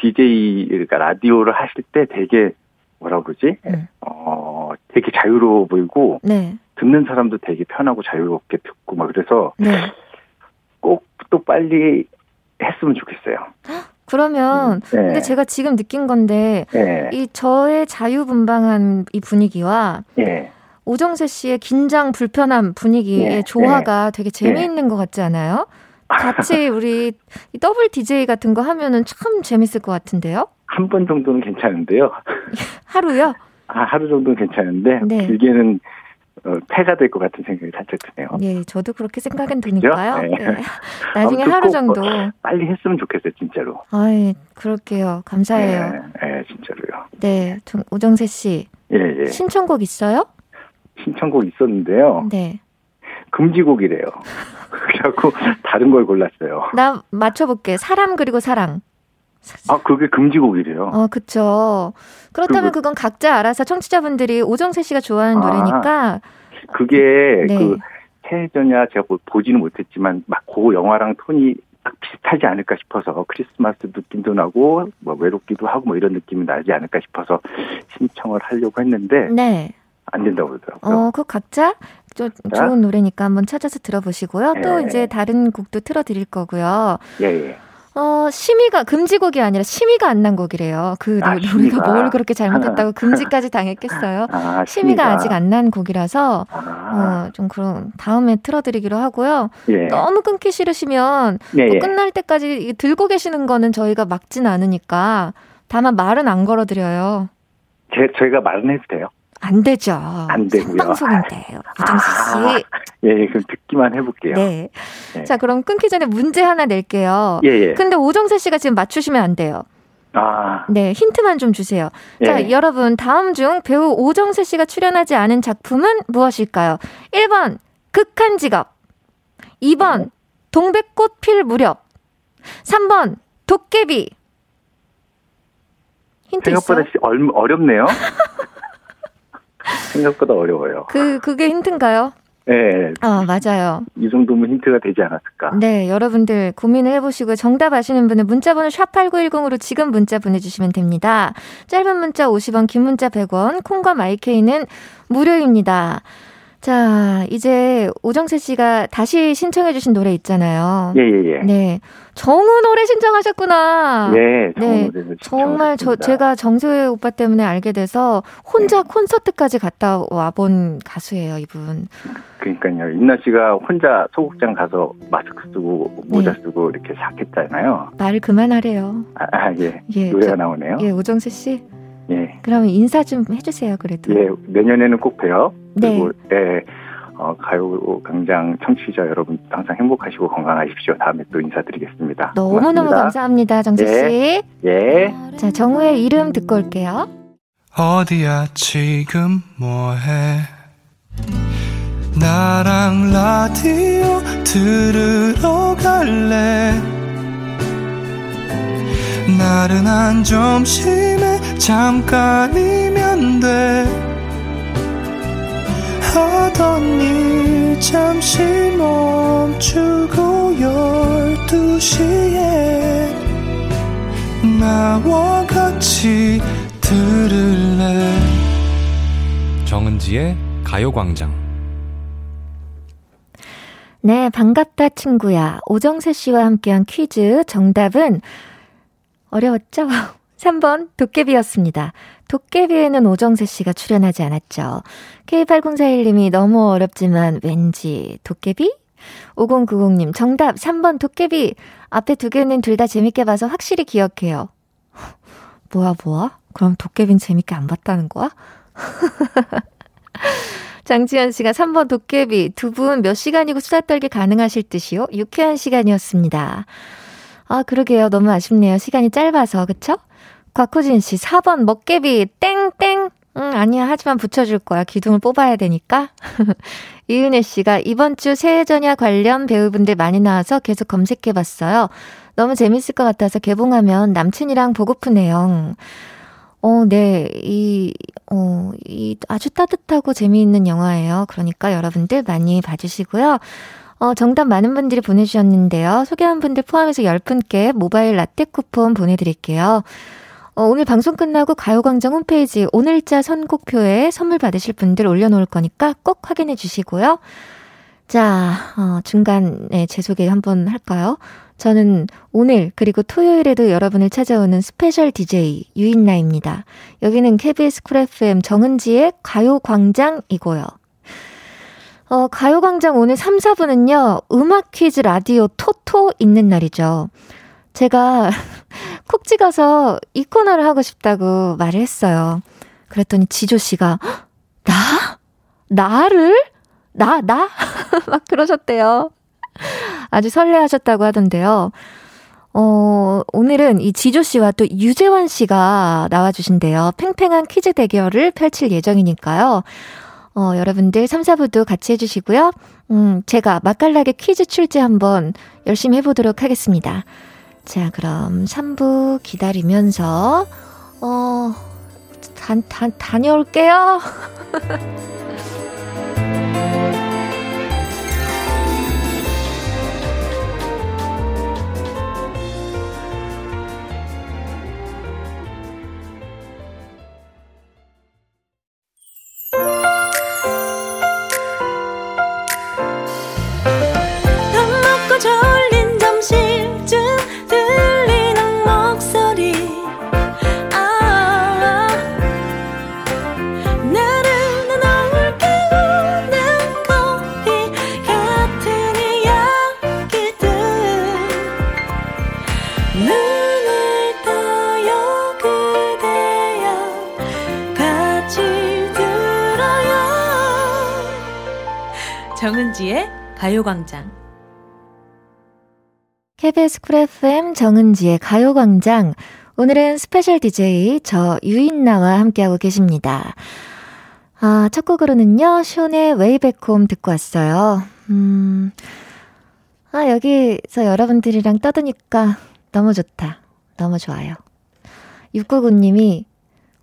DJ 그러니까 라디오를 하실 때 되게 뭐라 그러지? 음. 어, 되게 자유로워 보이고 네. 듣는 사람도 되게 편하고 자유롭게 듣고 막 그래서 네. 꼭또 빨리 했으면 좋겠어요. 그러면 음, 네. 근데 제가 지금 느낀 건데 네. 이 저의 자유분방한 이 분위기와 네. 오정세 씨의 긴장 불편한 분위기의 네. 조화가 네. 되게 재미있는 네. 것 같지 않아요? 같이 우리 더블 DJ 같은 거 하면은 참 재밌을 것 같은데요? 한 번 정도는 괜찮은데요. 하루요? 아, 하루 정도는 괜찮은데 길게는 어, 폐가 될 것 같은 생각이 살짝 드네요. 예, 저도 그렇게 생각은 드니까요. 네. 네. 나중에 하루 정도 빨리 했으면 좋겠어요, 진짜로. 아, 예, 그럴게요. 감사해요. 네, 네 진짜로요. 네, 오정세 씨. 예, 예. 신청곡 있어요? 신청곡 있었는데요. 네. 금지곡이래요. 그래갖고 다른 걸 골랐어요. 나 맞춰볼게. 사람 그리고 사랑. 아, 그게 금지곡이래요. 어, 그쵸. 그렇다면 그건 각자 알아서 청취자분들이 오정세 씨가 좋아하는 아, 노래니까. 그게 네. 그 해전야 제가 보지는 못했지만 막 그 영화랑 톤이 딱 비슷하지 않을까 싶어서 크리스마스 느낌도 나고 뭐 외롭기도 하고 뭐 이런 느낌이 나지 않을까 싶어서 신청을 하려고 했는데 네. 안 된다고 그러더라고요. 어, 그 각자 좀 좋은 노래니까 한번 찾아서 들어보시고요. 예. 또 이제 다른 곡도 틀어드릴 거고요. 예, 예. 어, 심의가, 금지곡이 아니라 심의가 안 난 곡이래요. 그 아, 노래가 심의가. 뭘 그렇게 잘못했다고 금지까지 당했겠어요. 아, 심의가 아직 안 난 곡이라서, 아. 어, 좀 그럼 다음에 틀어드리기로 하고요. 예. 너무 끊기 싫으시면, 예, 뭐 예. 끝날 때까지 들고 계시는 거는 저희가 막진 않으니까, 다만 말은 안 걸어드려요. 제, 저희가 말은 해도 돼요? 안 되죠. 안 되고요. 방송인데요. 유정수 씨. 아, 예, 예, 그럼 듣기만 해볼게요. 네. 네. 자, 그럼 끊기 전에 문제 하나 낼게요. 예, 예. 근데 오정세 씨가 지금 맞추시면 안 돼요. 아. 네, 힌트만 좀 주세요. 예. 자, 여러분, 다음 중 배우 오정세 씨가 출연하지 않은 작품은 무엇일까요? 1번, 극한 직업. 2번, 네. 동백꽃 필 무렵. 3번, 도깨비. 힌트 생각보다 있어? 어렵네요. 생각보다 어려워요. 그, 그게 힌트인가요? 네. 아, 맞아요. 이 정도면 힌트가 되지 않았을까. 네, 여러분들 고민을 해보시고 정답 아시는 분은 문자번호 샵8910으로 지금 문자 보내주시면 됩니다. 짧은 문자 50원, 긴 문자 100원, 콩과 마이케이는 무료입니다. 자, 이제 오정세 씨가 다시 신청해 주신 노래 있잖아요. 예, 예, 예. 네. 정우 노래 신청하셨구나. 네, 정우 네. 노래 정말 저, 제가 정세 오빠 때문에 알게 돼서 혼자 네. 콘서트까지 갔다 와본 가수예요, 이분. 그러니까요. 임나 씨가 혼자 소극장 가서 마스크 쓰고 모자 네. 쓰고 이렇게 싹 했잖아요. 말 그만하래요. 아, 아 예. 예. 노래가 저, 나오네요. 예, 오정세 씨. 예. 그러면 인사 좀 해주세요, 그래도. 예, 내년에는 꼭 봬요. 네. 그리고 예, 어, 가요 강장 청취자 여러분 항상 행복하시고 건강하십시오. 다음에 또 인사드리겠습니다. 너무너무 감사합니다, 정수 씨. 예. 예. 자, 정우의 이름 듣고 올게요. 어디야 지금 뭐해? 나랑 라디오 들으러 갈래? 나른한 점심에 잠깐이면 돼. 하던 일 잠시 멈추고 12시에 나와 같이 들을래 정은지의 가요광장 네, 반갑다 친구야. 오정세 씨와 함께한 퀴즈 정답은 어려웠죠? 3번 도깨비였습니다. 도깨비에는 오정세 씨가 출연하지 않았죠. K8041님이 너무 어렵지만 왠지 도깨비? 5090님 정답 3번 도깨비. 앞에 두 개는 둘 다 재밌게 봐서 확실히 기억해요. 뭐야 뭐야? 그럼 도깨비는 재밌게 안 봤다는 거야? 장지현 씨가 3번 도깨비 두 분 몇 시간이고 수다 떨기 가능하실 듯이요? 유쾌한 시간이었습니다. 아, 그러게요. 너무 아쉽네요. 시간이 짧아서. 그쵸? 곽호진 씨 4번 먹개비 땡땡 응, 아니야. 하지만 붙여줄 거야. 기둥을 뽑아야 되니까. 이은혜 씨가 이번 주 새해 전야 관련 배우분들 많이 나와서 계속 검색해 봤어요. 너무 재밌을 것 같아서 개봉하면 남친이랑 내용. 어, 네. 이, 어, 이 아주 따뜻하고 재미있는 영화예요. 그러니까 여러분들 많이 봐주시고요. 어, 정답 많은 분들이 보내주셨는데요. 소개한 분들 포함해서 10분께 모바일 라떼 쿠폰 보내드릴게요. 어, 오늘 방송 끝나고 가요광장 홈페이지 오늘자 선곡표에 선물 받으실 분들 올려놓을 거니까 꼭 확인해 주시고요. 자, 어, 중간에 제 소개 한번 할까요? 저는 오늘 그리고 토요일에도 여러분을 찾아오는 special DJ 유인나입니다. 여기는 KBS 쿨 FM 정은지의 가요광장이고요. 어, 가요광장 오늘 3, 4분은요, 음악 퀴즈 라디오 토토 있는 날이죠. 제가 콕 찍어서 이 코너를 하고 싶다고 말을 했어요. 그랬더니 지조 씨가 나? 나를? 나, 나? 막 그러셨대요. 아주 설레하셨다고 하던데요. 어, 오늘은 이 지조 씨와 또 유재환 씨가 나와주신대요. 팽팽한 퀴즈 대결을 펼칠 예정이니까요. 어, 여러분들 3, 4부도 같이 해주시고요. 음, 제가 맛깔나게 퀴즈 출제 한번 열심히 해보도록 하겠습니다. 자, 그럼 3부 기다리면서, 어, 다, 다, 다녀올게요. 정은지의 가요광장. KBS 쿨 FM 정은지의 가요광장. 오늘은 special DJ 저 유인나와 함께하고 계십니다. 아, 첫 곡으로는요, 숀의 Way Back Home 듣고 왔어요. 음, 아, 여기서 여러분들이랑 떠드니까 너무 좋다. 너무 좋아요. 699님이,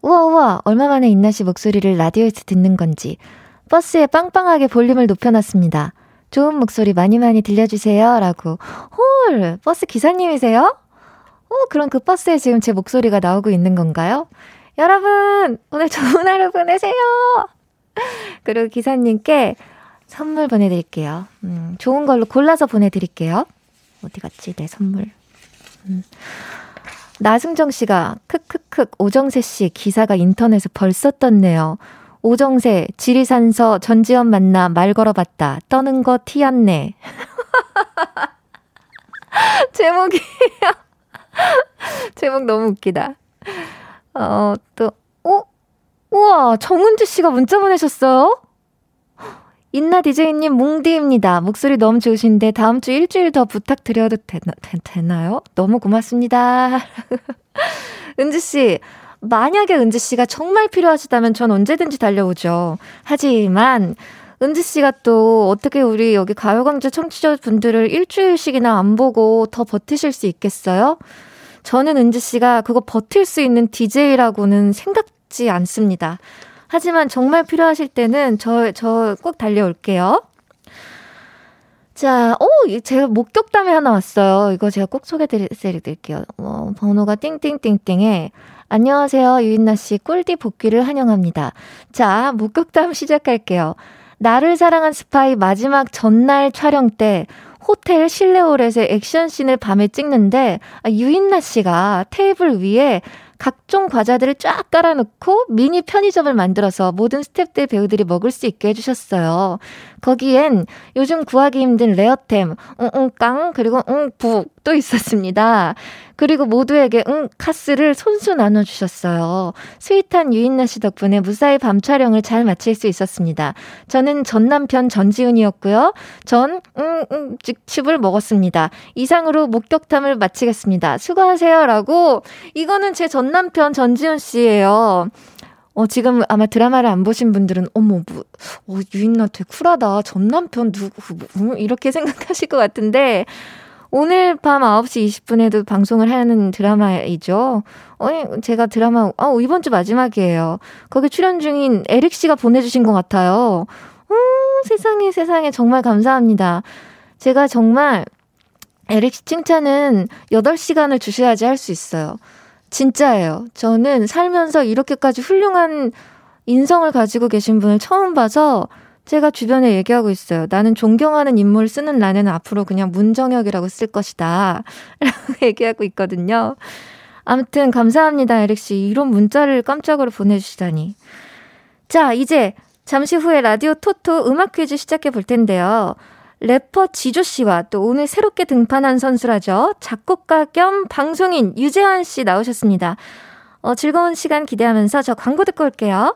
우와, 우와, 얼마 만에 인나 씨 목소리를 라디오에서 듣는 건지, 버스에 빵빵하게 볼륨을 높여놨습니다. 좋은 목소리 많이 많이 들려주세요. 라고. 헐, 버스 기사님이세요? 어, 그럼 그 버스에 지금 제 목소리가 나오고 있는 건가요? 여러분, 오늘 좋은 하루 보내세요! 그리고 기사님께 선물 보내드릴게요. 음, 좋은 걸로 골라서 보내드릴게요. 어디 갔지, 내 선물. 음. 나승정 씨가, 크크크, 오정세 씨 기사가 인터넷에 벌써 떴네요. 오정세, 지리산서, 전지현 만나 말 걸어봤다. 떠는 거 티였네. 제목이 제목 너무 웃기다. 어, 또, 어? 우와, 정은지 씨가 문자 보내셨어요? 인나 디제이님 뭉디입니다. 목소리 너무 좋으신데 다음 주 일주일 더 부탁드려도 되나, 되나요? 너무 고맙습니다. 은지 씨, 만약에 은지 씨가 정말 필요하시다면 전 언제든지 달려오죠. 하지만 은지 씨가 또 어떻게 우리 여기 가요광장 청취자분들을 일주일씩이나 안 보고 더 버티실 수 있겠어요? 저는 은지 씨가 그거 버틸 수 있는 DJ라고는 생각지 않습니다. 하지만 정말 필요하실 때는 저, 저 꼭 달려올게요. 자, 오, 제가 목격담이 하나 왔어요. 이거 제가 꼭 소개드릴게요. 어, 번호가 띵띵띵띵에 안녕하세요. 유인나 씨 꿀디 복귀를 환영합니다. 자, 목격담 시작할게요. 나를 사랑한 스파이 마지막 전날 촬영 때 호텔 실내홀에서 액션씬을 밤에 찍는데 아, 유인나 씨가 테이블 위에 각종 과자들을 쫙 깔아놓고 미니 편의점을 만들어서 모든 스탭들 배우들이 먹을 수 있게 해주셨어요. 거기엔 요즘 구하기 힘든 레어템, 웅웅깡, 그리고 웅북도 있었습니다. 그리고 모두에게 응 카스를 손수 나눠주셨어요. 스윗한 유인나 씨 덕분에 무사히 밤 촬영을 잘 마칠 수 있었습니다. 저는 전 남편 전지훈이었고요. 전 응, 응, 칩을 먹었습니다. 이상으로 목격탐을 마치겠습니다. 수고하세요라고 이거는 제 전 남편 전지훈 씨예요. 어, 지금 아마 드라마를 안 보신 분들은, 어머, 뭐, 어, 유인나 되게 쿨하다. 전 남편 누구, 뭐, 이렇게 생각하실 것 같은데, 오늘 밤 9시 20분에도 방송을 하는 드라마이죠. 어, 제가 드라마, 어, 이번 주 마지막이에요. 거기 출연 중인 에릭 씨가 보내주신 것 같아요. 음, 세상에, 세상에, 정말 감사합니다. 제가 정말 에릭 씨 칭찬은 8시간을 주셔야지 할 수 있어요. 진짜예요. 저는 살면서 이렇게까지 훌륭한 인성을 가지고 계신 분을 처음 봐서 제가 주변에 얘기하고 있어요. 나는 존경하는 인물 쓰는 란에는 앞으로 그냥 문정혁이라고 쓸 것이다. 라고 얘기하고 있거든요. 아무튼 감사합니다, 에릭씨. 이런 문자를 깜짝으로 보내주시다니. 자, 이제 잠시 후에 라디오 토토 음악 퀴즈 시작해 볼 텐데요. 래퍼 지조 씨와 또 오늘 새롭게 등판한 선수라죠. 작곡가 겸 방송인 유재환 씨 나오셨습니다. 어, 즐거운 시간 기대하면서 저 광고 듣고 올게요.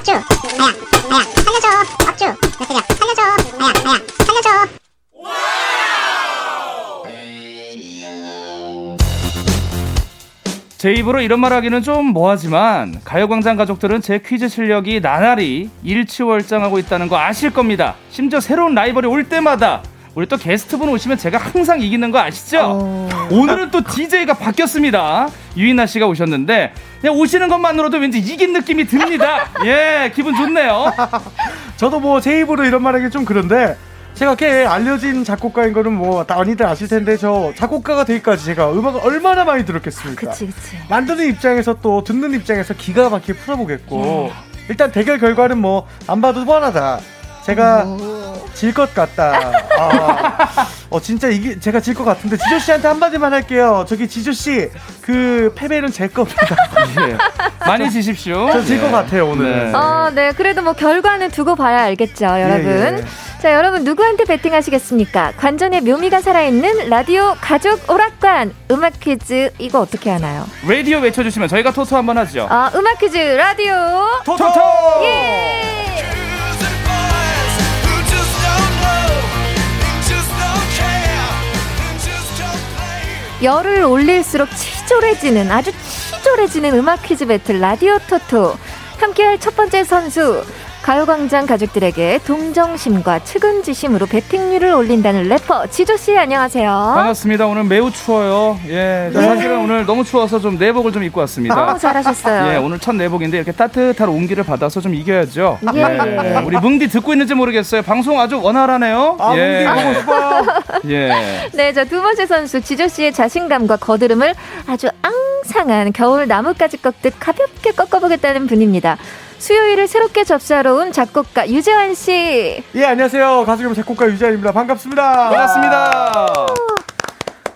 박주, 아야, 아야, 살려줘. 박주, 몇 개냐? 살려줘. 아야, 아야, 살려줘. 제 입으로 이런 말 하기는 좀 뭐하지만 가요광장 가족들은 제 퀴즈 실력이 나날이 일치월장하고 있다는 거 아실 겁니다. 심지어 새로운 라이벌이 올 때마다 우리 또 게스트분 오시면 제가 항상 이기는 거 아시죠? 어... 오늘은 또 DJ가 바뀌었습니다. 유인나 씨가 오셨는데 그냥 오시는 것만으로도 왠지 이긴 느낌이 듭니다. 예, 기분 좋네요. 저도 뭐 제 입으로 이런 말하기 좀 그런데 제가 꽤 알려진 작곡가인 거는 뭐 많이들 아실 텐데 저 작곡가가 되기까지 제가 음악을 얼마나 많이 들었겠습니까? 그치, 그치. 만드는 입장에서 또 듣는 입장에서 기가 막히게 풀어보겠고 예. 일단 대결 결과는 뭐 안 봐도 뻔하다. 제가 질 것 같다. 아, 어 진짜 이게 제가 질 것 같은데 지조 씨한테 한마디만 할게요. 저기 지조 씨그 패배는 제 겁니다. 예. 많이 지십시오. 저 질것 예. 같아요 오늘. 네. 어, 네. 그래도 뭐 결과는 두고 봐야 알겠죠, 여러분. 예, 예. 자, 여러분 누구한테 베팅하시겠습니까? 관전의 묘미가 살아있는 라디오 가족 오락관 음악 퀴즈 이거 어떻게 하나요? 라디오 외쳐주시면 저희가 토토 한번 하죠. 아, 음악 퀴즈 라디오 토토. 예. 열을 올릴수록 치졸해지는 아주 치졸해지는 음악 퀴즈 배틀 라디오 토토. 함께할 첫 번째 선수 가요광장 가족들에게 동정심과 측은지심으로 배팅률을 올린다는 래퍼 지조씨 안녕하세요. 반갑습니다. 오늘 매우 추워요. 예, 네. 사실은 오늘 너무 추워서 좀 내복을 좀 입고 왔습니다. 어, 잘하셨어요. 예, 오늘 첫 내복인데 이렇게 따뜻한 온기를 받아서 좀 이겨야죠. 예. 예. 우리 뭉디 듣고 있는지 모르겠어요. 방송 아주 원활하네요. 아, 예. 뭉디 보고 싶어. 예. 네, 자 두 번째 선수 지조씨의 자신감과 거드름을 아주 앙상한 겨울 나뭇가지 꺾듯 가볍게 꺾어보겠다는 분입니다. 수요일을 새롭게 접수하러 온 작곡가 유재환 씨. 예, 안녕하세요. 가수 겸 작곡가 유재환입니다. 반갑습니다. 반갑습니다.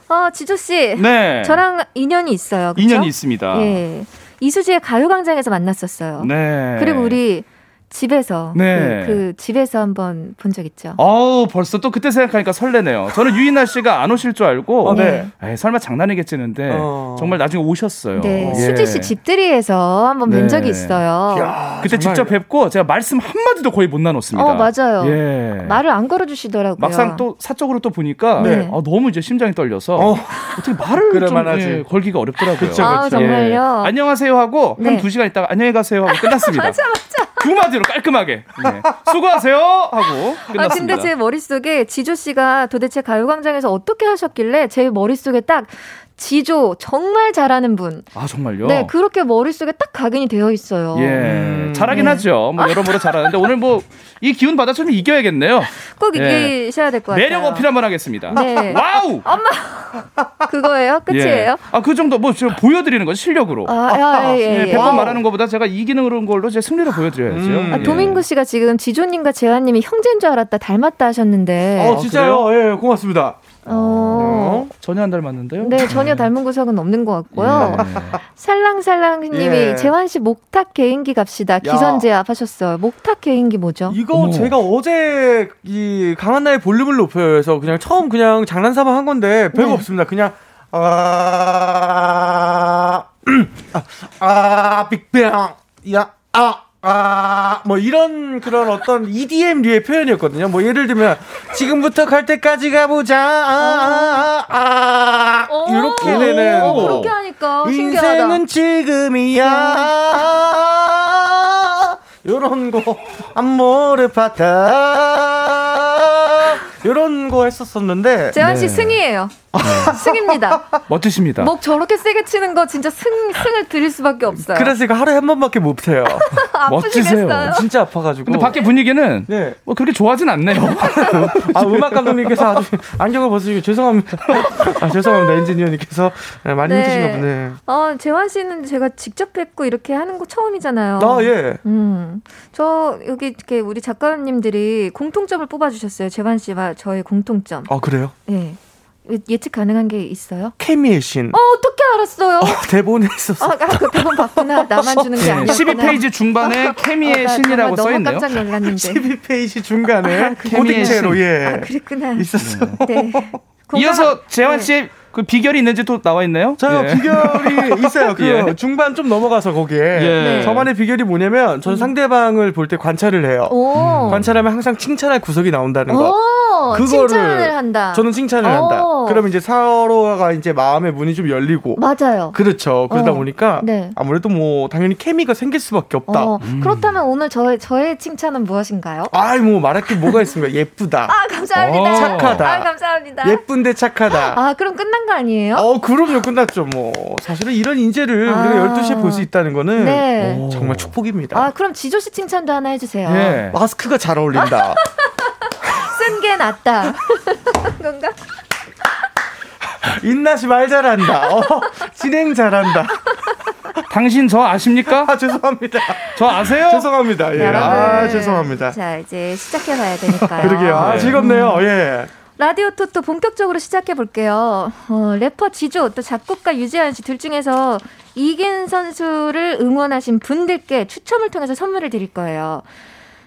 어, 지조 씨. 네. 저랑 인연이 있어요. 그쵸? 인연이 있습니다. 예. 이수지의 가요광장에서 만났었어요. 네. 그리고 우리 집에서 네. 그, 그, 집에서 한번 본 적 있죠. 어우 벌써 또 그때 생각하니까 설레네요. 저는 유인나 씨가 안 오실 줄 알고 어, 네. 에이, 설마 장난이겠지는데 어. 정말 나중에 오셨어요. 네, 예. 수지 씨 집들이에서 한번 뵌 네. 적이 있어요. 이야, 그때 정말. 직접 뵙고 제가 말씀 한 마디도 거의 못 나눴습니다. 어 맞아요. 예. 말을 안 걸어주시더라고요. 막상 또 사적으로 또 보니까 네. 아, 너무 이제 심장이 떨려서 어. 떻게 말을 좀 예, 걸기가 어렵더라고요. 그쵸, 아, 정말요. 예. 안녕하세요 하고 한 두 시간 있다가 안녕히 가세요 하고 끝났습니다. 맞아 맞아. 두 마디로 깔끔하게 네. 수고하세요 하고 끝났습니다. 아 근데 제 머릿속에 지조 씨가 도대체 가요광장에서 어떻게 하셨길래 제 머릿속에 딱 지조 정말 잘하는 분. 아 정말요? 네 그렇게 머릿속에 딱 각인이 되어 있어요. 예 음, 잘하긴 네. 하죠. 뭐 여러모로 잘하는데 오늘 뭐 이 기운 받아서 좀 이겨야겠네요. 꼭 예. 이기셔야 될 것 같아요. 매력 어필 한번 하겠습니다. 네. 와우. 어머 그거예요? 끝이에요? 예. 아 그 정도 뭐 저 보여드리는 거 실력으로. 아, 아, 예, 예, 예. 100번 말하는 것보다 제가 이기는 걸로 제 승리를 보여드려야죠. 음, 아, 도민구 씨가 지금 지조님과 재환님이 형제인 줄 알았다 닮았다 하셨는데. 어 진짜요? 아, 예 고맙습니다. 어. 전혀 안 닮았는데요? 네, 전혀 닮은 구석은 없는 것 같고요. 예. 살랑살랑님이 예. 재환 씨 목탁 개인기 갑시다. 기선제압 하셨어요. 목탁 개인기 뭐죠? 이거 어머. 제가 어제 이 강한나의 볼륨을 높여서 그냥 처음 그냥 장난삼아 한 건데 별거 네. 없습니다. 그냥 아, 아, 아 빅뱅, 야, 아. 아, 뭐 이런 그런 어떤 EDM류의 표현이었거든요. 뭐 예를 들면 지금부터 갈 때까지 가보자. 아, 아, 아, 아 이렇게 되는 거. 그렇게 하니까 인생은 지금이야. 요런 거 안모르 파타 요런 거 했었었는데 재환 씨 네. 승이에요. 네. 승입니다. 멋지십니다. 목 저렇게 세게 치는 거 진짜 승, 승을 드릴 수밖에 없어요. 그래서 이거 하루에 한 번밖에 못 쳐요. 멋지세요. 진짜 아파가지고. 근데 밖에 분위기는 네. 뭐 그렇게 좋아하진 않네요. 아, 음악 감독님께서 아주 안경을 벗으시고 죄송합니다. 아, 죄송합니다. 엔지니어님께서 네, 많이 네. 힘드신가 보네. 어, 재환 씨는 제가 직접 뵙고 이렇게 하는 거 처음이잖아요. 아, 예. 음. 저 여기 이렇게 우리 작가님들이 공통점을 뽑아주셨어요. 재환 씨와 저의 공통점. 아, 그래요? 네. 예측 가능한 게 있어요? 케미의 신. 어, 어떻게 알았어요? 어, 대본에 있었어. 아, 그 대본 봤구나. 나만 주는 게 아니야. 12페이지 중반에 케미의 어, 신이라고 써 있네요. 깜짝 놀랐는데. 12페이지 중간에 아, 코딩체로 예. 아, 그랬구나. 있었어. 네. 이어서 재환 씨 네. 그 비결이 있는지 또 나와 있나요? 저 예. 비결이 있어요. 그 예. 중반 좀 넘어가서 거기에 예. 저만의 비결이 뭐냐면 전 음. 상대방을 볼 때 관찰을 해요. 오. 관찰하면 항상 칭찬할 구석이 나온다는 거. 그거를 칭찬을 한다. 저는 칭찬을 한다. 그러면 이제 서로가 이제 마음의 문이 좀 열리고. 맞아요. 그렇죠. 그러다 어. 보니까 네. 아무래도 뭐 당연히 케미가 생길 수밖에 없다. 어. 음. 그렇다면 오늘 저의 저의 칭찬은 무엇인가요? 아이 뭐 말할 게 뭐가 있습니까? 예쁘다. 아 감사합니다. 어. 착하다. 아 감사합니다. 예쁜데 착하다. 아 그럼 끝난 거 아니에요? 어 그럼요 끝났죠. 뭐 사실은 이런 인재를 아. 우리가 12시에 볼 수 있다는 거는 네. 정말 축복입니다. 아 그럼 지조 씨 칭찬도 하나 해주세요. 네. 마스크가 잘 어울린다. 쓴게 낫다. 건가? 인나시 말 잘한다. 어, 진행 잘한다. 당신 저 아십니까? 아, 죄송합니다. 저 아세요? 죄송합니다. 예. 아, 죄송합니다. 자, 이제 시작해 봐야 되니까요. 그러게요. 아, 즐겁네요. 예. 라디오 토토 본격적으로 시작해 볼게요. 어, 래퍼 지조 또 작곡가 유재한 씨 둘 중에서 이긴 선수를 응원하신 분들께 추첨을 통해서 선물을 드릴 거예요.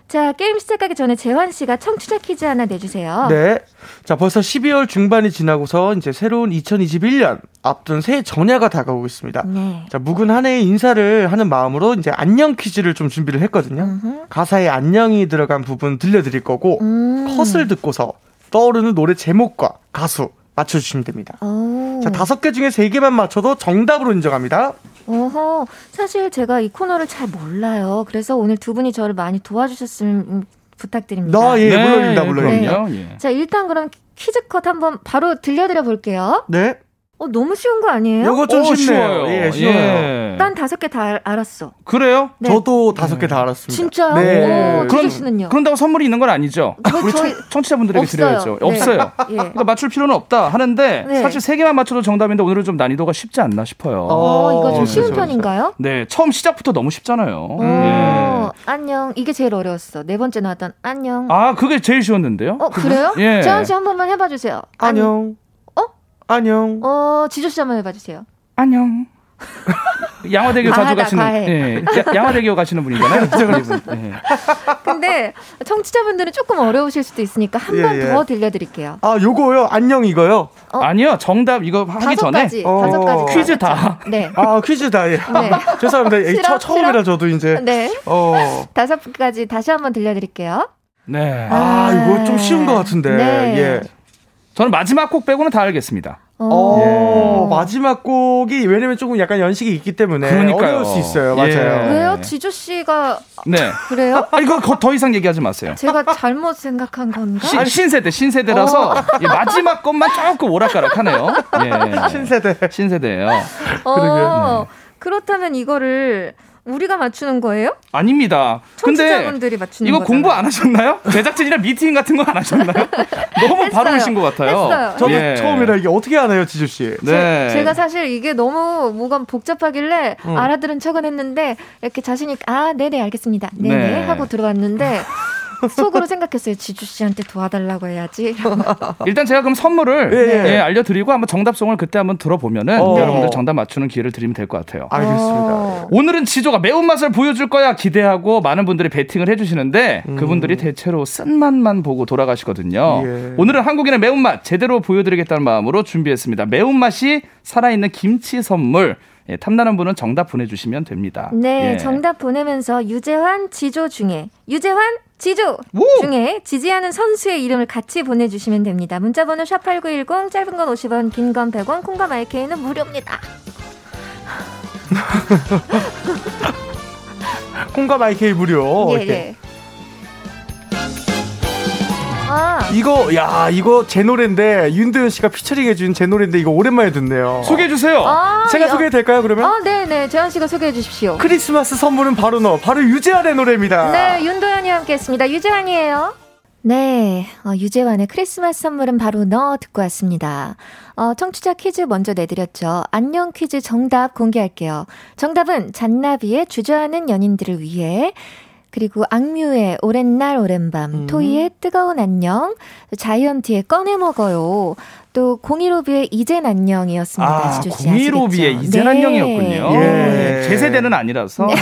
자, 게임 시작하기 전에 재환 씨가 청취자 퀴즈 하나 내주세요. 네. 자, 벌써 12월 중반이 지나고서 이제 새로운 2021년 앞둔 새해 전야가 다가오고 있습니다. 네. 자, 묵은 한 해의 인사를 하는 마음으로 이제 안녕 퀴즈를 좀 준비를 했거든요. 음흠. 가사에 안녕이 들어간 부분 들려드릴 거고, 음. 컷을 듣고서 떠오르는 노래 제목과 가수 맞춰주시면 됩니다. 오. 자, 다섯 개 중에 세 개만 맞춰도 정답으로 인정합니다. 어허, 사실 제가 이 코너를 잘 몰라요. 그래서 오늘 두 분이 저를 많이 도와주셨으면 부탁드립니다. 아, 예, 네, 물론입니다, 물론입니다. 네. 자, 일단 그럼 퀴즈 컷 한번 바로 들려드려 볼게요. 네. 어, 너무 쉬운 거 아니에요? 이거 좀 오, 쉽네요. 예, 쉬워요. 예. 난 다섯 개 다 알았어. 그래요? 네. 저도 다섯 개 다 알았습니다. 진짜요? 네. 오, 그런, 씨는요? 그런다고 선물이 있는 건 아니죠? 저, 우리 저희, 청취자분들에게 없어요. 드려야죠. 네. 없어요. 예. 그러니까 맞출 필요는 없다 하는데 네. 사실 세 개만 맞춰도 정답인데 오늘은 좀 난이도가 쉽지 않나 싶어요. 어, 이거 좀 쉬운 편인가요? 네, 처음 시작부터 너무 쉽잖아요. 예. 안녕. 이게 제일 어려웠어. 네 번째 나왔던 안녕. 아, 그게 제일 쉬웠는데요? 어, 그래요? 예. 재환 씨한 번만 해봐 주세요. 안녕. 어? 안녕. 어, 지조 씨 한번 해봐 주세요. 안녕. 양화대교 자주 가시는 예, 양화대교 가시는 분이잖아요. 예. 근데 청취자분들은 조금 어려우실 수도 있으니까 한 번더 예, 예. 들려드릴게요. 아, 요거요? 안녕 이거요? 어? 아니요, 정답 이거 하기 전에 가지, 어. 다섯 가지 퀴즈 다. 네. 아, 퀴즈 다. 예. 네. 죄송합니다. 싫어, 처, 음이라 저도 이제. 네. 어. 다섯 가지 다시 한번 들려드릴게요. 네. 아, 이거 좀 쉬운 것 같은데. 네. 예. 저는 마지막 곡 빼고는 다 알겠습니다. 어, 예. 마지막 곡이 왜냐면 조금 약간 연식이 있기 때문에 그러니까요. 어려울 수 있어요. 맞아요. 예. 왜요? 지조 씨가 네. 그래요? 아 이거 더 이상 얘기하지 마세요. 제가 잘못 생각한 건가? 시, 신세대 신세대라서 어. 예, 마지막 것만 조금 오락가락하네요. 예. 신세대 신세대예요. 어, 네. 그렇다면 이거를 우리가 맞추는 거예요? 아닙니다. 근데 맞추는 이거 거잖아요. 공부 안 하셨나요? 제작진이랑 미팅 같은 거 안 하셨나요? 너무. 바로 오신 것 같아요. 했어요. 저도 예. 처음이라 이게 어떻게 하나요, 지주 씨? 네. 제, 가 사실 이게 너무 뭐가 복잡하길래 음. 알아들은 척은 했는데 이렇게 자신이 아, 네네 알겠습니다. 네네 네. 하고 들어갔는데 속으로 생각했어요. 지주 씨한테 도와달라고 해야지. 일단 제가 그럼 선물을 예, 예. 알려드리고 한번 정답송을 그때 한번 들어보면은 어. 여러분들 정답 맞추는 기회를 드리면 될 것 같아요. 알겠습니다. 어. 오늘은 지조가 매운맛을 보여줄 거야 기대하고 많은 분들이 베팅을 해주시는데 음. 그분들이 대체로 쓴맛만 보고 돌아가시거든요. 예. 오늘은 한국인의 매운맛 제대로 보여드리겠다는 마음으로 준비했습니다. 매운맛이 살아있는 김치 선물. 예, 탐나는 분은 정답 보내주시면 됩니다. 네, 예. 정답 보내면서 유재환, 지조 중에 유재환, 지조 오! 중에 지지하는 선수의 이름을 같이 보내주시면 됩니다. 문자번호 샵8910 짧은 건 50원 긴 건 100원 콩과 마이케이는 무료입니다. 콩과 마이케이 무료. 예, 예. 아. 이거 야 이거 제 노래인데 윤도현 씨가 피처링 해준 제 노래인데 이거 오랜만에 듣네요. 소개해 주세요. 아, 제가 소개해 될까요 그러면? 아 네네 재환 씨가 소개해 주십시오. 크리스마스 선물은 바로 너 바로 유재환의 노래입니다. 네 윤도현이 함께했습니다. 유재환이에요. 네, 어, 유재환의 크리스마스 선물은 바로 너 듣고 왔습니다. 어, 청취자 퀴즈 먼저 내드렸죠. 안녕 퀴즈 정답 공개할게요. 정답은 잔나비의 주저하는 연인들을 위해 그리고 악뮤의 오랜 날 오랜 밤, 음. 토이의 뜨거운 안녕, 자이언티의 꺼내 먹어요. 또 공이로비의 이젠 안녕이었습니다. 아, 공이로비의 이젠 네. 안녕이었군요. 예. 제 세대는 아니라서. 네.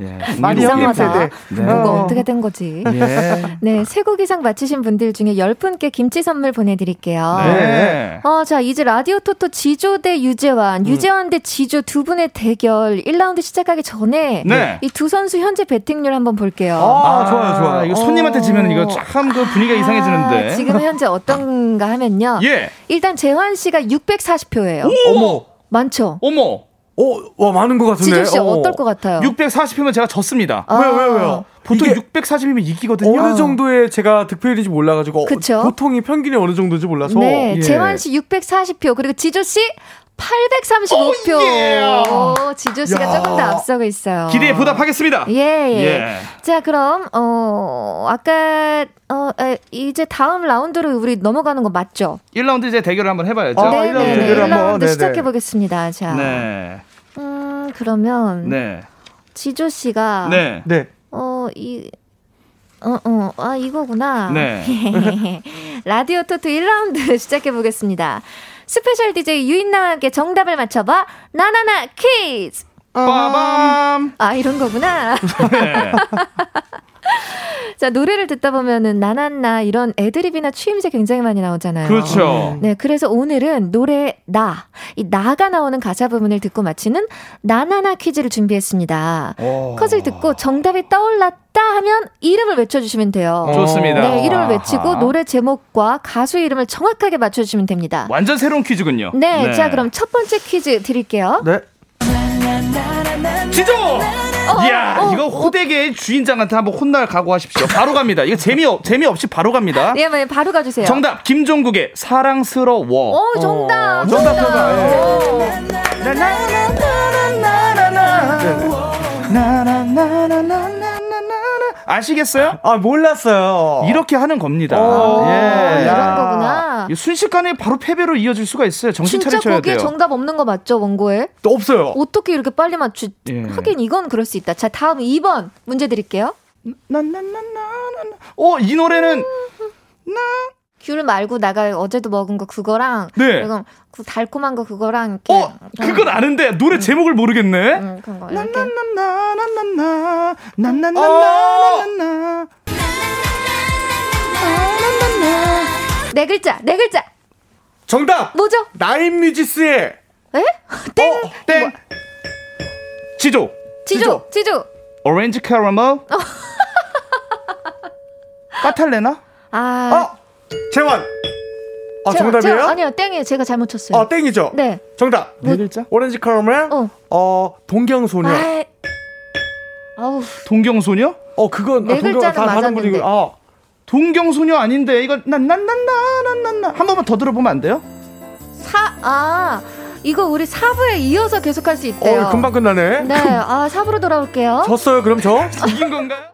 예. 예. 많이 이상하다. 네. 뭐가 어. 어떻게 된 거지? 예. 네, 세곡 이상 맞히신 분들 중에 10분께 김치 선물 보내드릴게요. 네. 어, 자, 이제 라디오 토토 지조 대 유재환, 음. 유재환 대 지조 두 분의 대결 1라운드 시작하기 전에 네. 이두 선수 현재 배팅률 한번 볼게요. 아, 아 좋아요, 좋아요. 이거 손님한테 지면 이거 참 그 분위기가 아, 이상해지는데. 지금 현재 어떤가 하면요. 보면요. 예. 일단 재환 씨가 640표예요. 어머. 많죠? 어머. 어, 와, 많은 것 같은데. 지준 씨 어. 어떨 것 같아요? 640표면 제가 졌습니다. 아. 왜요, 왜요, 왜요? 보통 640이면 이기거든요. 어느 정도의 제가 득표율인지 몰라가지고. 그쵸? 보통이 평균이 어느 정도인지 몰라서. 네, 예. 재환 씨 640표, 그리고 지조 씨 835표. 오, 지조 씨가 야. 조금 더 앞서고 있어요. 기대에 보답하겠습니다. 예, 예. 예. 자, 그럼 어 아까 어 에, 이제 다음 라운드로 우리 넘어가는 거 맞죠? 1라운드 이제 대결을 한번 해 봐야죠. 아, 네, 네, 네. 1라운드 시작해 보겠습니다. 자, 네. 음 그러면 네. 지조 씨가 네. 네. 어 이 어, 어, 아, 이거구나. 네. 라디오 토토 1라운드 시작해 보겠습니다. special DJ 유인나와 함께 정답을 맞춰봐. 나나나 퀴즈! 빠밤! 아, 이런 거구나. 네. 자, 노래를 듣다 보면은 나나나 이런 애드립이나 추임새 굉장히 많이 나오잖아요. 그렇죠. 네, 그래서 오늘은 노래 나, 이 나가 나오는 가사 부분을 듣고 맞히는 나나나 퀴즈를 준비했습니다. 오. 컷을 듣고 정답이 떠올랐다 하면 이름을 외쳐주시면 돼요. 좋습니다. 네, 이름을 외치고 아하. 노래 제목과 가수 이름을 정확하게 맞춰주시면 됩니다. 완전 새로운 퀴즈군요. 네, 네. 자, 그럼 첫 번째 퀴즈 드릴게요. 네. 지조! 어, 이야, 어, 이거 어. 호되게 주인장한테 한번 혼날 각오하십시오. 바로 갑니다. 이거 재미 재미 없이 바로 갑니다. 예, 네, 바로 가주세요. 정답, 김종국의 사랑스러워. 오, 정답. 어, 정답, 정답. 나나나나나나나나나나나 아시겠어요? 아 몰랐어요. 이렇게 하는 겁니다. 예. 이런 거구나. 순식간에 바로 패배로 이어질 수가 있어요. 정신 차리셔야 돼요. 진짜 정답 없는 거 맞죠 원고에? 또 없어요. 어떻게 이렇게 빨리 맞추? 예. 하긴 이건 그럴 수 있다. 자 다음 2번 문제 드릴게요. 나나나나나. 어 이 노래는 나 귤 말고 나가 어제도 먹은 거 그거랑 네. 그리고 그 달콤한 거 그거랑 이렇게 어, 그건 아는데 노래 제목을 모르겠네. 음, 그런 거 이렇게. 나나나나나나나 나나나나나나 네 글자, 네 글자. 정답. 뭐죠? 나인 뮤지스의 에? 땡. 어, 땡. 지조. 지조, 지조. 오렌지 캐러멜. 까탈레나? 아. 어, 재환. 아, 제가- 정답이에요? 제가- 아니요, 땡이에요. 제가 잘못 쳤어요. 아, 땡이죠? 네. 정답. 네 글자? 오렌지 카라멜. 어. 어, 동경소녀. 아, 아우, 동경소녀? 어, 그건 네 아, 동경 글자는 다 다른 맞았는데. 분이고. 아, 동경소녀 아닌데 이거 난난난난난난 한 번만 더 들어보면 안 돼요? 사, 아, 이거 우리 4부에 이어서 계속 할 수 있대요. 어, 금방 끝나네. 네, 아, 4부로 돌아올게요. 졌어요, 그럼 저? 이긴 건가요?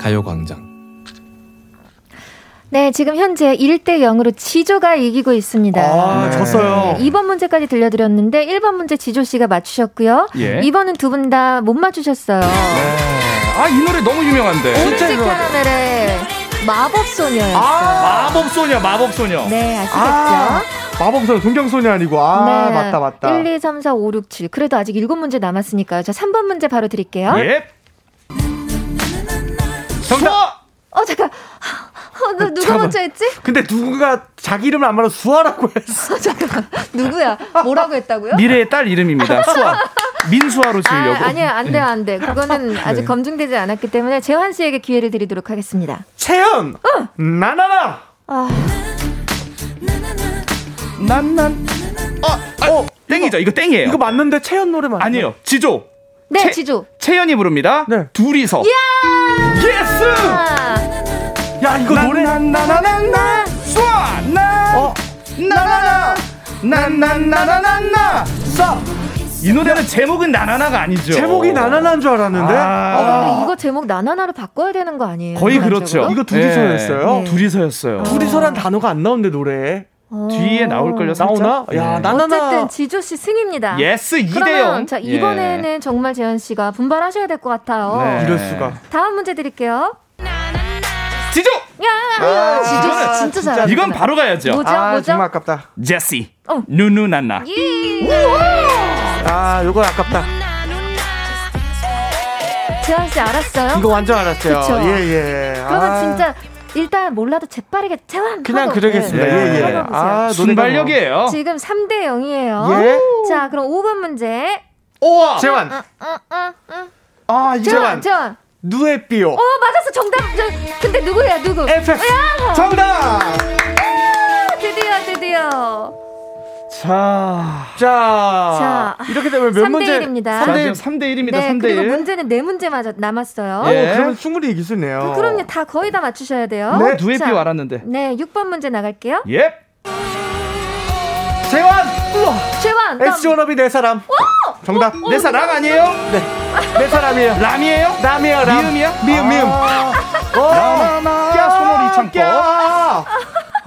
가요광장. 네, 지금 현재 1대 0으로 지조가 이기고 있습니다. 아, 졌어요. 네, 2번 문제까지 들려드렸는데 1번 문제 지조 씨가 맞추셨고요. 예. 2번은 두 분 다 못 맞추셨어요. 아이 노래 너무 유명한데. 오렌지 캐러멜의 마법 소녀였어요. 마법소녀 마법소녀. 네, 아시겠죠? 아, 마법소녀, 동경소녀 아니고. 아, 네. 맞다, 맞다. 1, 2, 3, 4, 5, 6, 7. 그래도 아직 7문제 남았으니까요. 자, 3번 문제 바로 드릴게요. 예. 정답. 어, 잠깐. 어, 너 누가 잠깐만. 먼저 했지? 근데 누군가 자기 이름을 안 말하고 수아라고 했어. 잠깐만. 누구야? 뭐라고 했다고요? 미래의 딸 이름입니다. 수아. 민수아로 지으려고. 아, 아니요, 안 돼요, 안 돼. 그거는 아직 검증되지 않았기 때문에 재환 씨에게 기회를 드리도록 하겠습니다. 채연! 나나나! 아, 난난. 어, 어, 땡이죠. 이거 땡이에요. 이거 맞는데 채연 노래 맞 아니에요. 지조. 네, 채- 지조. 채연이 부릅니다. 네. 둘이서. yes! 아, 야, 이거 노래. 나나나나나 수아 나 어. 나나 나 나나나나나 쏴 이 노래는 제목은 나나나가 아니죠. 제목이 나나나인 줄 알았는데. 아. 아, 근데 이거 제목 나나나로 바꿔야 되는 거 아니에요? 거의 인간적으로? 그렇죠. 이거 둘이서였어요? 네. 둘이서였어요. 둘이서란 단어가 안 나오는데 노래에. 어. 뒤에 나올 걸요. 나오나? 야, 네. 나나나. 어쨌든 지조 씨 승입니다. yes 2대 0. 그러면 자 이번에는 정말 재현 씨가 분발하셔야 될 것 같아요. 네. 이럴 수가. 다음 문제 드릴게요. 지조. 야, 지조 씨 진짜 잘한다. 이건 바로 가야죠. 뭐죠? 아, 뭐죠? 정말 아깝다. 제시. 어. 누누나나. 예. 아, 요거 아깝다. 재현 씨 알았어요? 이거 완전 알았어요. 그쵸? 예, 예. 그러면 아, 진짜 일단 몰라도 재빠르게 재환 그냥 하고, 그러겠습니다. 네. 예, 예. 보세요. 아, 순발력이에요. 뭐. 지금 3대 0이에요. 예. 자, 그럼 5번 문제. 오와. 재환. 어, 어, 어, 어. 아, 재환, 재환. 재환. 누에삐오. 어, 맞았어. 정답. 저, 근데 누구야, 누구? FX. 야! 정답! 자. 자, 자, 이렇게 되면 몇 3대 문제? 1입니다. 자, 지금 3대 1입니다. 네, 3대 그리고 1. 문제는 네 문제 맞아, 남았어요. 오, 예. 그러면 충분히 이길 수 있네요. 그럼요, 다 거의 다 맞추셔야 돼요. 네. 삐 알았는데. 네, 6번 문제 나갈게요. 예. 재환! 재환, 나- 엑스 워너비 내 사람. 정답. 내 사랑 아니에요? 네. 내 사람이에요. 람이에요? 남이야, 람. 미음이야? 미음, 미음. 아, 어, 야, 소머리 참고.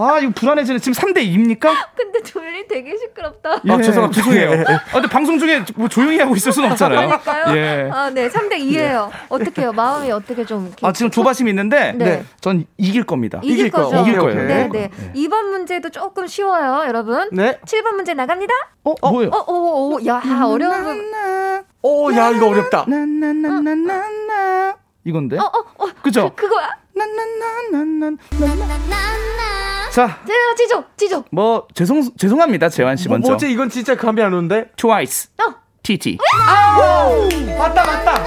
야. 아, 이거 불안해지네. 지금 3대 2입니까? 근데 졸리 되게 시끄럽다. 아, 죄송합니다. 죄송해요. 예, 예. 아, 근데 방송 중에 뭐 조용히 하고 있을 수는 없잖아요. 그러니까요. 예. 아, 네, 3대 2예요. 어떻게요? 마음이 어떻게 좀 이렇게 아, 지금 조바심이 있는데 네. 전 이길 겁니다. 이길, 이길 거. 거죠. 이길 오케이, 거예요. 네, 오케이. 네. 이번 문제도 조금 쉬워요, 여러분. 네. 7번 문제 나갑니다. 어, 뭐예요? 어, 오, 오, 야, 어려운 분. 오, 야, 이거 어렵다. 나나나나나나 이건데? 어, 어, 어. 그죠? 그, 그거야. 자, 자, 지조, 지조. 뭐 죄송 죄송합니다. 재환 씨 뭐, 먼저. 뭐지? 이건 진짜 감이 안 오는데? 트와이스. 어. TT. 맞다, 맞다.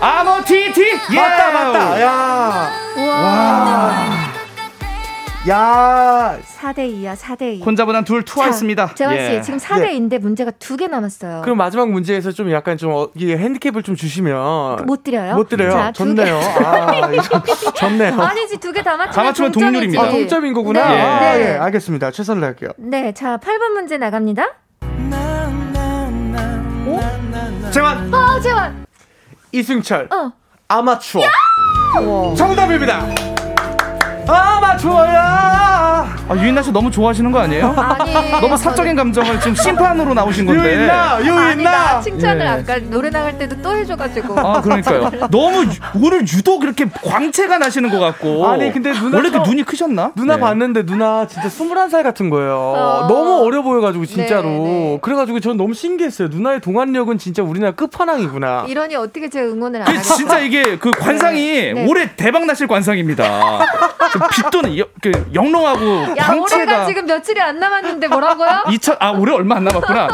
아모 TT. 예. 맞다, 맞다. 야. 우와. 야 4대 2야, 4대 2. 혼자보단 둘 투하했습니다. 재환 씨, 예. 지금 4대 2인데 네. 문제가 두 개 남았어요. 그럼 마지막 문제에서 좀 약간 좀 어, 이 핸디캡을 좀 주시면 못 드려요? 못 드려요. 자, 좋네요. 아, 좋네요. 아니지, 두 개 다 맞추면, 다 맞추면 동률입니다. 아, 동점인 거구나. 네. 아, 네. 예, 알겠습니다. 최선을 다할게요. 네, 자, 8번 문제 나갑니다. 오? 재환. 어, 재환. 이승철. 어. 아마추어. 정답입니다. 아마추어야. 아, 유인나 씨 너무 좋아하시는 거 아니에요? 아니. 너무 사적인 감정을 지금 심판으로 나오신 건데. 유인나, 유인나. 칭찬을 예. 아까 노래 나갈 때도 또 해줘가지고. 아, 그러니까요. 너무 유, 오늘 유독 그렇게 광채가 나시는 것 같고. 아니, 근데 누나. 원래 그 눈이 크셨나? 누나 네. 봤는데 누나 진짜 21살 같은 거예요. 어. 너무 어려 보여가지고, 진짜로. 네, 네. 그래가지고 저는 너무 신기했어요. 누나의 동안력은 진짜 우리나라 끝판왕이구나. 이러니 어떻게 제 응원을 안 하겠어요? 진짜 이게 그 관상이 네. 올해 대박 나실 관상입니다. 그 빛도는 그 영롱하고 야, 광채가 올해가 지금 며칠이 안 남았는데 뭐라고요? 2000, 아 올해 얼마 안 남았구나.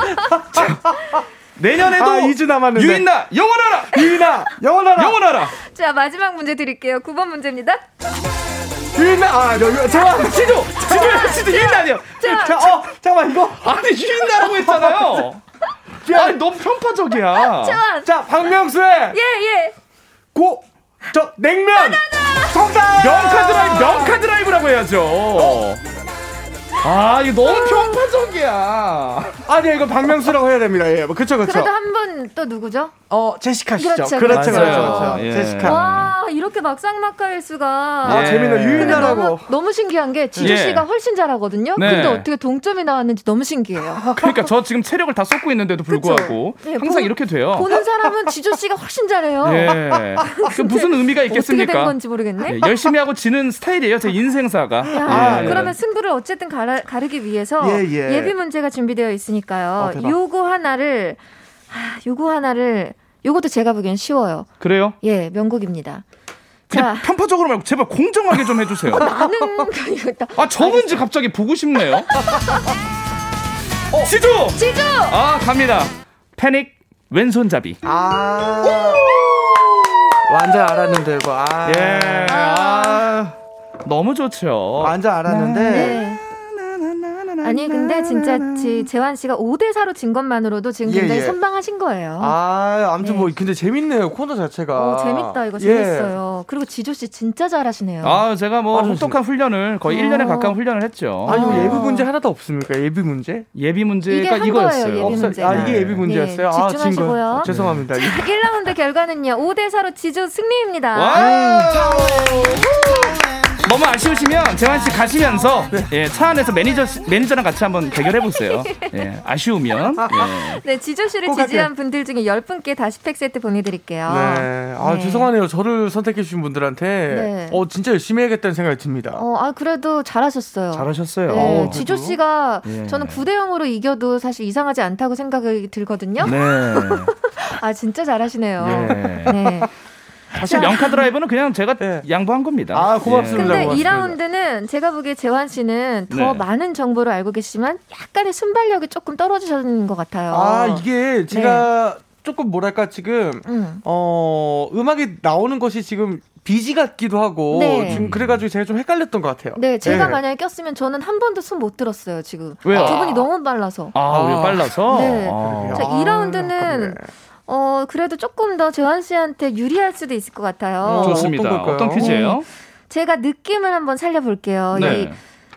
자, 내년에도 아, 2주 남았는데 유인나 영원하라. 유인나 영원하라. 영원하라. 자 마지막 문제 드릴게요. 9번 문제입니다. 유인나 아 여기 잠깐 지도 지도 지도 유인나 아니요. 자, 자, 어 잠깐만 이거 아니 유인나라고 했잖아요. 아니 너무 편파적이야. 자, 자 박명수의 예예 예. 고 저 냉면 정답 명카 드라이브 명카 드라이브라고 해야죠. 어? 아, 이거 너무 편파적이야. 아니, 이거 박명수라고 해야 됩니다. 예, 뭐, 그쵸, 그쵸. 그래도 한 분 또 누구죠? 어, 제시카 씨죠. 그렇죠, 그렇죠, 그렇죠. 그렇죠. 예. 제시카. 와, 이렇게 막상막하일 수가. 아, 재밌네. 유인나라고. 너무, 너무, 신기한 게 지주 씨가 예. 훨씬 잘하거든요. 네. 근데 어떻게 동점이 나왔는지 너무 신기해요. 그러니까 저 지금 체력을 다 쏟고 있는데도 불구하고 네, 항상 보, 이렇게 돼요. 보는 사람은 지주 씨가 훨씬 잘해요. 예. 그 무슨 의미가 있겠습니까? 어떻게 된 건지 모르겠네. 예, 열심히 하고 지는 스타일이에요. 제 인생사가. 야, 예. 그러면 승부를 어쨌든 가르, 가르 기 위해서 예, 비 문제가 준비되어 있으니까요. 어, 요거 하나를 아, 요거 하나를 요것도 제가 보기엔 쉬워요. 그래요? 예, 명곡입니다. 자, 편파적으로 말고 제발 공정하게 좀 해주세요. 나는 아저 문제 갑자기 보고 싶네요. 어, 지주. 지주. 아 갑니다. 패닉 왼손잡이. 아. 완전 알았는데 이거. 아. 예. 아. 너무 좋죠. 완전 알았는데. 네. 아니 근데 진짜 재환 씨가 5대 4로 진 것만으로도 지금 예, 굉장히 예, 예. 선방하신 거예요. 아, 아무튼 뭐 네. 뭐 근데 재밌네요 코너 자체가. 어, 재밌다 이거 예. 재밌어요. 그리고 지조 씨 진짜 잘하시네요. 아, 제가 뭐 아, 혹독한 훈련을 거의 어. 1년에 가까운 훈련을 했죠. 아니 뭐 예비 문제 하나도 없습니까? 예비 문제? 예비 문제가 이거였어요. 예비 문제. 아, 이게 예비 문제였어요. 네, 집중하시고요. 아, 죄송합니다. 자, 1라운드 결과는요. 5대 4로 지조 승리입니다. 와! 너무 아쉬우시면 재환 씨 가시면서 네. 예, 차 안에서 매니저 매니저랑 같이 한번 대결해 보세요. 예, 아쉬우면. 예. 네, 지조 씨를 지지한 분들 중에 10분께 다시 팩 세트 보내 드릴게요. 네, 아 네. 죄송하네요. 저를 선택해 주신 분들한테 네. 어 진짜 열심히 해야겠다는 생각이 듭니다. 어, 아 그래도 잘하셨어요. 잘하셨어요. 네, 어, 지조 씨가 예. 저는 9대 0으로 이겨도 사실 이상하지 않다고 생각이 들거든요. 네. 아 진짜 잘하시네요. 네. 네. 사실 명카 드라이브는 그냥 제가 네. 양보한 겁니다. 아 고맙습니다. 근데 고맙습니다. 2라운드는 제가 보기에 재환 씨는 더 네. 많은 정보를 알고 계시지만 약간의 순발력이 조금 떨어지셨는 것 같아요. 아 이게 제가 네. 조금 뭐랄까 지금 음. 어 음악이 나오는 것이 지금 비지 같기도 하고 네. 지금 그래가지고 제가 좀 헷갈렸던 것 같아요. 네, 제가 네. 만약에 꼈으면 저는 한 번도 숨못 들었어요 지금. 왜요? 두 분이 너무 빨라서. 아, 아. 빨라서. 네. 아. 자, 2라운드는 어, 그래도 조금 더 재환 씨한테 유리할 수도 있을 것 같아요. 어, 좋습니다. 어떤, 어떤 퀴즈예요? 네. 제가 느낌을 한번 살려볼게요. 네. 이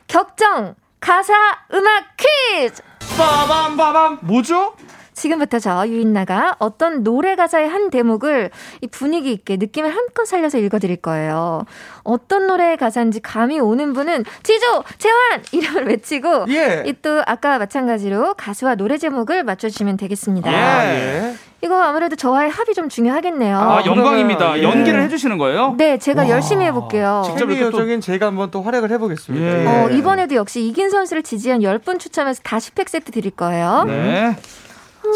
격정 가사 음악 퀴즈. 빠밤 빠밤 뭐죠? 지금부터 저 유인나가 어떤 노래 가사의 한 대목을 이 분위기 있게 느낌을 한껏 살려서 읽어드릴 거예요. 어떤 노래의 가사인지 감이 오는 분은 지조 재환 이름을 외치고 예. 또 아까 마찬가지로 가수와 노래 제목을 맞춰주시면 되겠습니다. 예. 이거 아무래도 저와의 합이 좀 중요하겠네요. 아, 영광입니다. 예. 연기를 해주시는 거예요? 네, 제가 와. 열심히 해볼게요. 직접 요적인 제가 한번 또 활약을 해보겠습니다. 예. 어, 이번에도 역시 이긴 선수를 지지한 10분 추첨해서 다시 팩 세트 드릴 거예요. 네.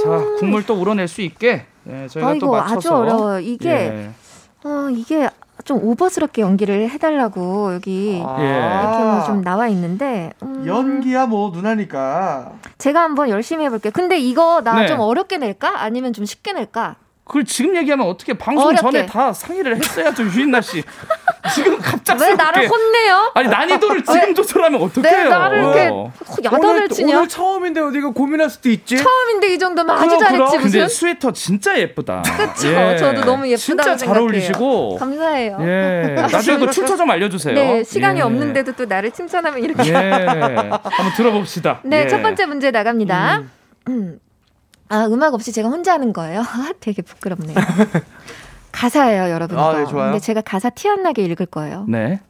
자, 국물 또 우러낼 수 있게 네, 저희가 아, 또 맞춰서 아주 어려워요. 이게 예. 어, 이게 좀 오버스럽게 연기를 해달라고 여기 아~ 이렇게 뭐 좀 나와 있는데 음... 연기야 뭐 누나니까 제가 한번 열심히 해볼게 요. 근데 이거 나좀 네. 어렵게 낼까? 아니면 좀 쉽게 낼까? 그걸 지금 얘기하면 어떻게 방송 어렵게. 전에 다 상의를 했어야죠 유인나 씨. 지금 갑자기 왜 나를 혼내요? 아니 난이도를 지금 조절하면 어떡해요? 네, 나를 이렇게 야단을 오늘, 치냐? 오늘 처음인데 어디가 고민할 수도 있지. 처음인데 이 정도면 아주 그럼, 잘했지 그럼. 무슨? 근데 스웨터 진짜 예쁘다. 그쵸. 예. 저도 너무 예쁘다 진짜 잘 생각해요. 어울리시고. 감사해요. 예. 나중에 그 출처 좀 알려주세요. 네, 시간이 예. 없는데도 또 나를 칭찬하면 이렇게. 예. 한번 들어봅시다. 네, 예. 첫 번째 문제 나갑니다. 음. 아, 음악 없이 제가 혼자 하는 거예요. 아, 되게 부끄럽네요. 가사예요, 여러분. 아. 네, 좋아요. 근데 제가 가사 티 안 나게 읽을 거예요. 네.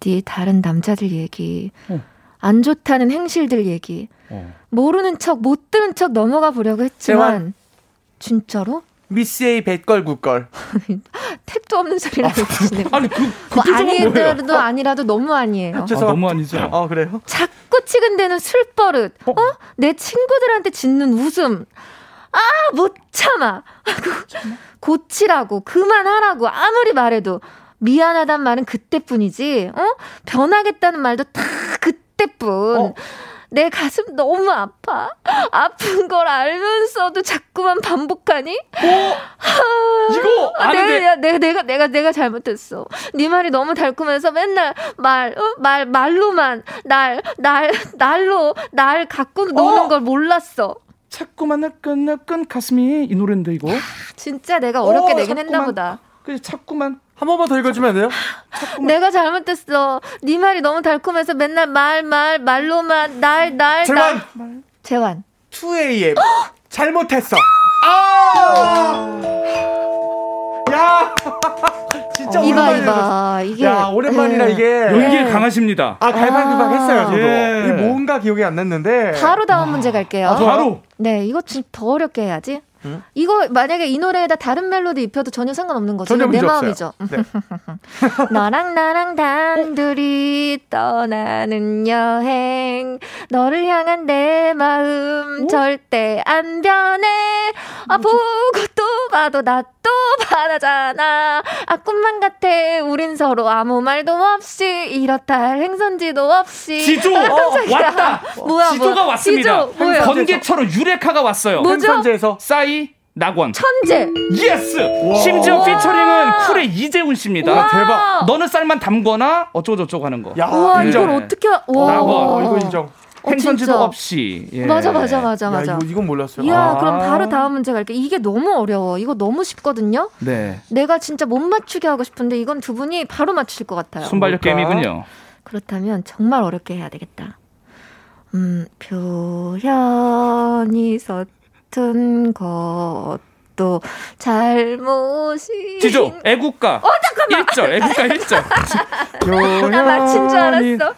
네 다른 남자들 얘기, 어. 안 좋다는 행실들 얘기, 어. 모르는 척, 못 들은 척 넘어가 보려고 했지만, 재환. 진짜로? 미스 A 백걸 굿걸. 택도 없는 소리를 하고 계시네요. 아니 그, 그 뭐? 아니더라도 아니라도 너무 아니에요. 아, 너무 아니죠. 어 그래요? 자꾸 치근대는 술버릇, 어? 내 친구들한테 짓는 웃음. 아, 못 참아. 고치라고, 그만하라고, 아무리 말해도. 미안하단 말은 그때뿐이지, 어? 변하겠다는 말도 다 그때뿐. 어? 내 가슴 너무 아파. 아픈 걸 알면서도 자꾸만 반복하니? 아, 이거 아는데. 내가, 내가 내가 내가 잘못했어. 네 말이 너무 달콤해서 맨날 말, 어? 말 말로만 날 날 날로 날 갖고 노는 어? 걸 몰랐어. 자꾸만 나끈나끈 가슴이 이 노래인데 이거. 진짜 내가 어렵게 어, 내긴 했나 자꾸만. 보다. 그 자꾸만 한 번만 더 읽어주면 안 돼요? 내가 잘못했어. 네 말이 너무 달콤해서 맨날 말 말 말 로만 날날 재환 날. 재환. 2AM 잘못했어. 아! 야! 진짜 이봐 오랜만이다. 이봐 이게 야 오랜만이라 예. 이게 연기에 네. 강하십니다. 아 갈팡질팡 했어요 저도 예. 이게 뭔가 기억이 안 났는데 바로 다음 문제 갈게요. 아. 바로 네, 이거 좀 더 어렵게 해야지. 응? 이거 만약에 이 노래에다 다른 멜로디 입혀도 전혀 상관없는 거죠. 전혀 내 마음이죠. 네. 너랑 나랑 단둘이 떠나는 여행 너를 향한 내 마음 절대 안 변해 아 보고 또 봐도 나또 반하잖아 아 꿈만 같아 우린 서로 아무 말도 없이 이렇다 할 행선지도 없이 지조 아, 깜짝이야. 왔다. 뭐야 지조가 뭐야. 왔습니다. 지조 뭐야 번개처럼 유레카가 왔어요. 뭐죠? 행선지에서 싸이 낙원. 천재 yes. 심지어 피처링은 쿨의 이재훈 씨입니다. 우와. 대박. 너는 쌀만 담거나 어쩌고 저쩌고 하는 거. 야 우와 인정 이걸 어떻게 와 낙원. 어, 이거 인정 어, 행선지도 진짜. 없이. 예. 맞아 맞아 맞아 야, 맞아 이거, 이건 몰랐어요 이야 아. 그럼 바로 다음 문제 갈게 이게 너무 어려워 이거 너무 쉽거든요 네. 내가 진짜 못 맞추게 하고 싶은데 이건 두 분이 바로 맞추실 것 같아요 순발력 뭘까? 게임이군요. 그렇다면 정말 어렵게 해야 되겠다 음 표현이 서툰 것도 잘못이 지조 애국가. 어 잠깐만. 1절 애국가 1절. 나 맞힌 줄 알았어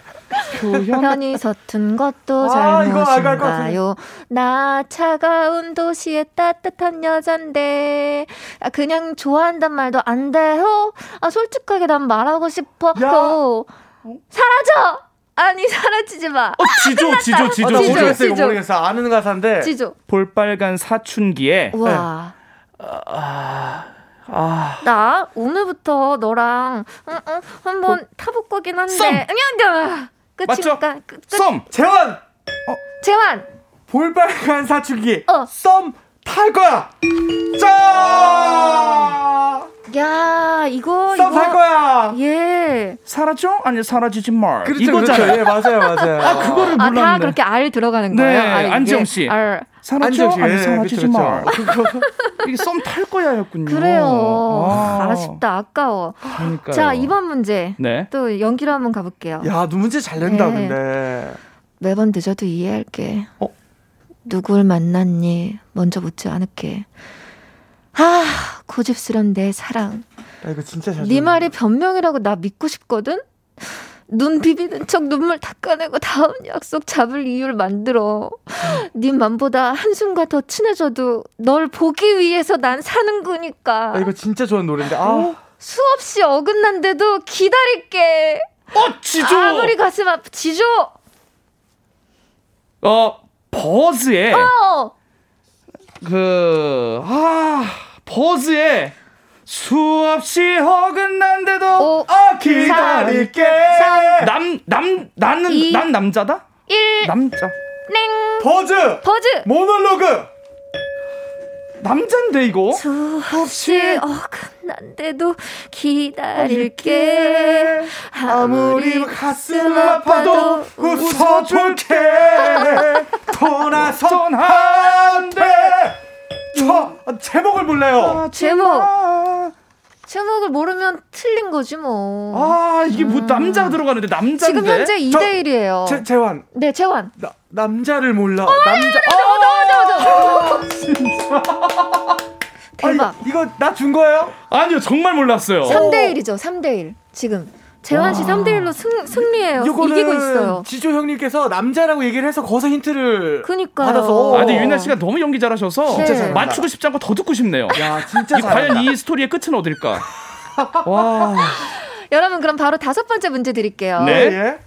표현. 편이 서툰 것도 아. 잘못인가요? 나 차가운 도시의 따뜻한 여잔데 아, 그냥 좋아한단 말도 안 돼요? 아 솔직하게 난 말하고 싶어. 야. 요 사라져. 아니 사라지지 마. 어 지조 지조 아, 지조 나 지조, 모르겠어 이거 지조. 모르겠어 아는 가사인데 지조. 볼빨간 사춘기에 와. 아나 오늘부터 너랑 응, 응, 한번 타볼 거긴 한데. 썸! 그냥 맞죠? 끝이니까. 끝, 끝. 썸. 재환 재환. 볼빨간 사춘기 어. 썸 탈 거야 짜야 이거 썸 이거. 탈 거야 예. 사라져? 아니 사라지지 말. 그렇죠 이거잖아요. 그렇죠 예 맞아요 맞아요 아 그거를 아, 몰랐네. 다 그렇게 알 들어가는 네, 거예요? 아, 이게? 안지영 씨. 알. 사라져? 안지영 씨, 아니 예, 사라지지 그쵸, 말. 그쵸. 이게 썸 탈 거야였군요. 그래요. 아, 아, 쉽다 아까워. 그러니까요. 자, 이번 문제. 네. 또 연기로 한번 가볼게요. 야, 너 문제 잘 낸다, 네. 근데. 매번 늦어도 이해할게. 어? 누굴 만났니? 먼저 묻지 않을게. 아, 고집스런 내 사랑. 야, 이거 진짜 잘. 네 말이 변명이라고 나 믿고 싶거든? 눈 비비는 척 눈물 닦아내고 다음 약속 잡을 이유를 만들어. 네 맘보다 한순간 더 친해져도 널 보기 위해서 난 사는 거니까. 아, 이거 진짜 좋은 노래인데. 아, 수없이 어긋난데도 기다릴게. 어 지조. 아무리 가슴 아프 지조. 어 버즈의 어. 그, 아, 버즈의 수없이 어긋난데도 오, 아, 기다릴게. 삼, 남, 남, 나는, 이, 난 남자다? 1 남자. 땡. 버즈! 버즈. 모놀로그! 남잔데, 이거? 수없이 난데도 기다릴게. 아무리 가슴 아파도 웃어줄게. 돌아선 안 돼. 저 제목을 몰라요. 아, 제목. 제목을 모르면 틀린 거지 뭐. 아, 이게 뭐 음. 남자 들어가는데 남자인데. 지금 현재 2대 1이에요. 재, 재환. 네, 재환. 나, 남자를 몰라. 어, 남자. 어, 맞아, 맞아, 맞아. 진짜. 대박. 아니, 이거 나 준 거예요? 아니요, 정말 몰랐어요. 3대 1이죠. 3대 1. 지금. 재환 씨 3대 1로 승, 승리해요. 이기고 있어요. 지조 형님께서 남자라고 얘기를 해서 거기서 힌트를 그니까요. 받아서. 아, 근데 유나 씨가 너무 연기 잘하셔서 네. 맞추고 싶지 않고 더 듣고 싶네요. 야, 진짜 이, 과연 이 스토리의 끝은 어딜까? 와. 여러분 그럼 바로 다섯 번째 문제 드릴게요. 네. 예.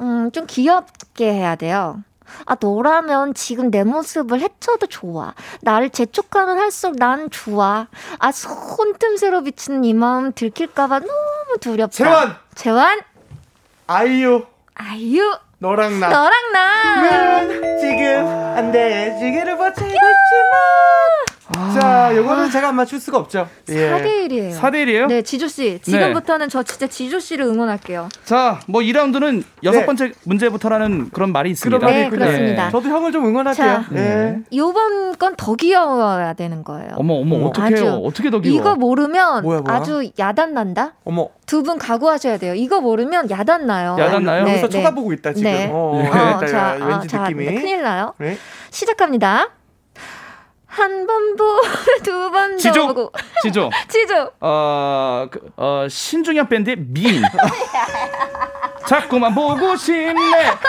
음, 좀 귀엽게 해야 돼요. 아, 너라면 지금 내 모습을 해쳐도 좋아. 나를 재촉하면 할수록 난 좋아. 아, 손틈새로 비치는 이 마음 들킬까봐 너무 두렵다. 재환! 재환? 아이유. 아이유? 너랑 나. 너랑 나. 지금 안 돼. 지기를 버티고 있지만. 아. 자, 요거는 제가 안 맞출 수가 없죠. 4대 1이에요. 4대 1이에요? 네, 지조 씨. 지금부터는 네. 저 진짜 지조 씨를 응원할게요. 자, 뭐 2라운드는 여섯 네. 번째 문제부터라는 그런 말이 있습니다. 네, 그렇습니다. 저도 형을 좀 응원할게요. 자, 네. 요번 건 더 귀여워야 되는 거예요. 어머, 어머, 어머 어떡해요? 어떻게 더 귀여워? 이거 모르면 뭐야, 뭐야? 아주 야단 난다? 어머. 두 분 각오하셔야 돼요. 이거 모르면 야단 나요. 야단 나요? 여기서 쳐다보고 있다, 지금. 네. 어, 어, 자, 왠지 어, 느낌이. 자, 큰일 나요. 시작합니다. 한번 보고 두번더 보고. 지조? 지조. 어, 그, 어 신중현 밴드의 민 자꾸만 보고 싶네.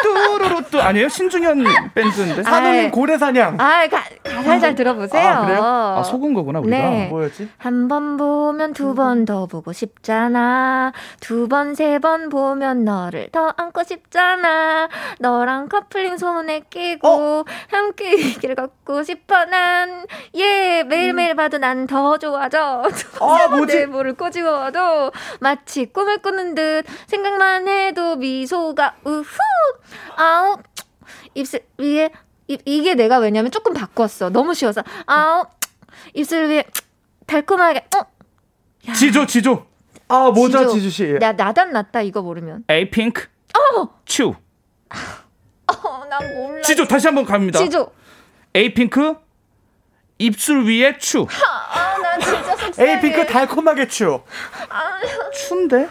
뚜루루뚜. 아니에요? 신중현 밴드인데? 산호님 고래사냥. 아 가, 가사 잘 들어보세요. 아, 그래요? 아 속은 거구나 우리가. 네. 뭐였지? 한 번 보면 두 번 더 보고 싶잖아. 두 번 세 번 보면 너를 더 안고 싶잖아. 너랑 커플링 손에 끼고 어? 함께 이 길을 걷고 싶어. 난 예, 매일매일 음. 봐도 난 더 좋아져. 아, 뭐지? 내 물을 꼬집어도 마치 꿈을 꾸는 듯 생각만 해도 미소가 우후. 아우. 입술 위에 이, 이게 내가 왜냐면 조금 바꿨어. 너무 쉬워서. 아우. 입술 위에 달콤하게. 어. 야. 지조 지조. 아, 뭐죠, 지조 씨? 나 나단 났다 이거 모르면. 에이핑크. 어. 츄. 어, 난 몰라. 지조 다시 한번 갑니다. 지조. 에이핑크 입술 위에 추. 아, 나 진짜 속상해. 에이핑크 달콤하게 추. 아, 추인데?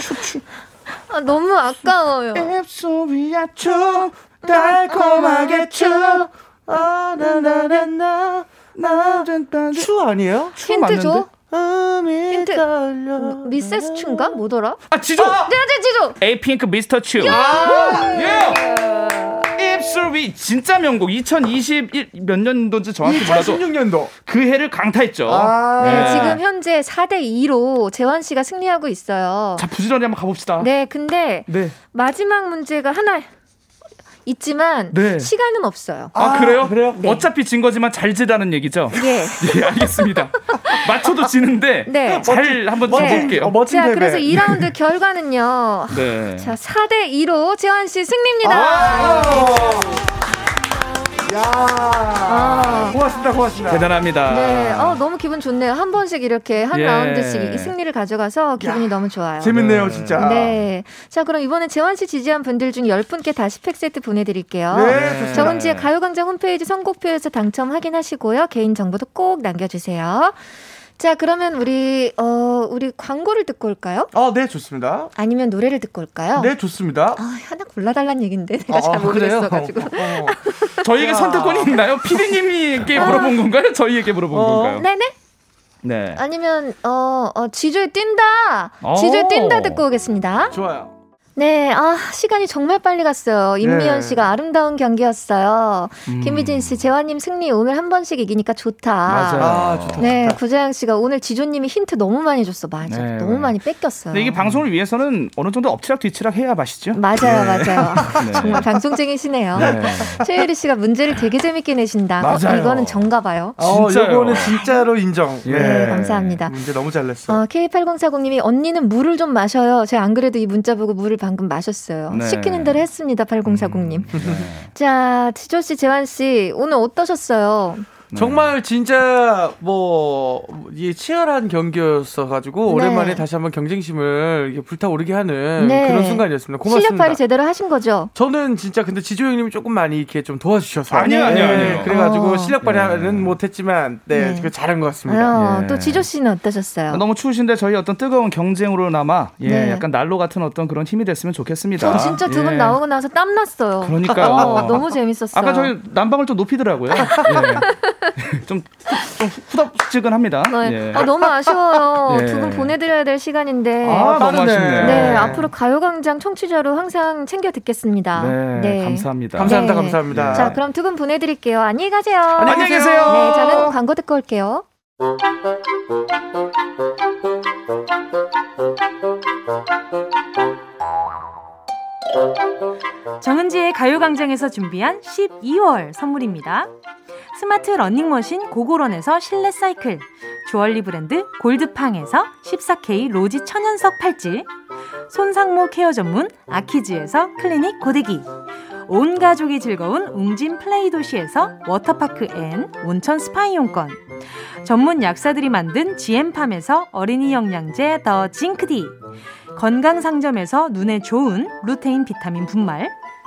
추, 추. 아, 너무 아까워요. 위에 추. 달콤하게 추. 아, 나나나나. 나 추 아니에요? 힌트 줘? 힌트. 미세스 춘가? 뭐더라? 아, 지조! 아! 네, 네, 지조! 에이핑크 미스터 츄. 아, 예! 입술 위 진짜 명곡 2021 몇 년도인지 정확히 몰라도 2016년도 그 해를 강타했죠. 아~ 네. 네. 지금 현재 4대 2로 재환 씨가 승리하고 있어요. 자 부지런히 한번 가봅시다. 네, 근데 네. 마지막 문제가 하나 있지만 네. 시간은 없어요. 아, 아 그래요? 그래요? 네. 어차피 진 거지만 잘 지다는 얘기죠? 예. 예, 알겠습니다. 맞춰도 지는데 네. 잘 한번 쳐볼게요. 어, 멋진 자, 대회. 그래서 2라운드 결과는요. 네. 자, 4대 2로 재환 씨 승리입니다. 야, 아. 고맙습니다, 고맙습니다. 대단합니다. 네, 어, 너무 기분 좋네요. 한 번씩 이렇게 한 예. 라운드씩 승리를 가져가서 기분이 야. 너무 좋아요. 재밌네요, 네. 진짜. 네. 자, 그럼 이번에 재환 씨 지지한 분들 중 10분께 다시 팩 세트 보내드릴게요. 네, 정은지의 가요광장 홈페이지 선곡표에서 당첨 확인하시고요. 개인 정보도 꼭 남겨주세요. 자, 그러면 우리 어 우리 광고를 듣고 올까요? 아, 네, 좋습니다. 아니면 노래를 듣고 올까요? 네, 좋습니다. 아, 하나 골라달란 얘긴데 내가 아, 잘 모르겠어 가지고. 어, 어. 저희에게 선택권이 있나요? 피디님에게 어. 물어본 건가요? 저희에게 물어본 어. 건가요? 네 네. 네. 아니면 어, 어 지조에 뛴다. 지조에 뛴다 듣고 오겠습니다. 좋아요. 네, 아, 시간이 정말 빨리 갔어요. 임미연 네. 씨가 아름다운 경기였어요. 음. 김미진 씨, 재환님 승리 오늘 한 번씩 이기니까 좋다. 맞아요. 아, 좋다, 네, 좋다. 구자영 씨가 오늘 지조님이 힌트 너무 많이 줬어. 맞아. 네. 너무 많이 뺏겼어요. 근데 이게 방송을 위해서는 어느 정도 엎치락 뒤치락 해야 맛있죠? 맞아요, 네. 맞아요. 네. 정말 방송쟁이시네요. 네. 최유리 씨가 문제를 되게 재밌게 내신다. 어, 맞아요. 어, 이거는 정가 봐요. 어, 이거는 진짜로 인정. 예. 네, 감사합니다. 문제 너무 잘 냈어. 어, K8040님이 언니는 물을 좀 마셔요. 제가 안 그래도 이 문자 보고 물을 방 방금 마셨어요. 네. 시키는 대로 했습니다. 8040님. 음, 네. 자, 지조 씨, 재환 씨, 오늘 어떠셨어요? 네. 정말 진짜 뭐이 치열한 경기였어 가지고 네. 오랜만에 다시 한번 경쟁심을 불타오르게 하는 네. 그런 순간이었습니다. 고맙습니다. 실력 발휘 제대로 하신 거죠? 저는 진짜 근데 지조 형님이 조금 많이 이렇게 좀 도와주셔서 아니요 아니요 네. 아니요. 그래가지고 어. 실력 발휘는 네. 못했지만 네, 네. 잘한 것 같습니다. 어, 또 지조 씨는 어떠셨어요? 너무 추우신데 저희 어떤 뜨거운 경쟁으로나마 예, 약간 난로 같은 어떤 그런 힘이 됐으면 좋겠습니다. 저 진짜 두분 나오고 나서 땀 났어요. 그러니까요. 어, 너무 재밌었어요. 아까 저희 난방을 좀 높이더라고요. 예. 좀, 좀 후덥지근합니다. 네. 예. 아, 너무 아쉬워요. 예. 두분 보내드려야 될 시간인데. 아, 너무 아쉽네요. 네, 앞으로 가요광장 청취자로 항상 챙겨 듣겠습니다. 네, 네. 감사합니다. 감사합니다. 네. 감사합니다. 자, 그럼 두 분 보내드릴게요. 안녕히 가세요. 안녕히 계세요. 네, 저는 광고 듣고 올게요. 정은지의 가요광장에서 준비한 12월 선물입니다. 스마트 러닝머신 고고런에서 실내 사이클, 주얼리 브랜드 골드팡에서 14K 로지 천연석 팔찌, 손상모 케어 전문 아키즈에서 클리닉 고데기, 온 가족이 즐거운 웅진 플레이 도시에서 워터파크 and 온천 스파 이용권, 전문 약사들이 만든 지엠팜에서 어린이 영양제 더 징크디, 건강 상점에서 눈에 좋은 루테인 비타민 분말,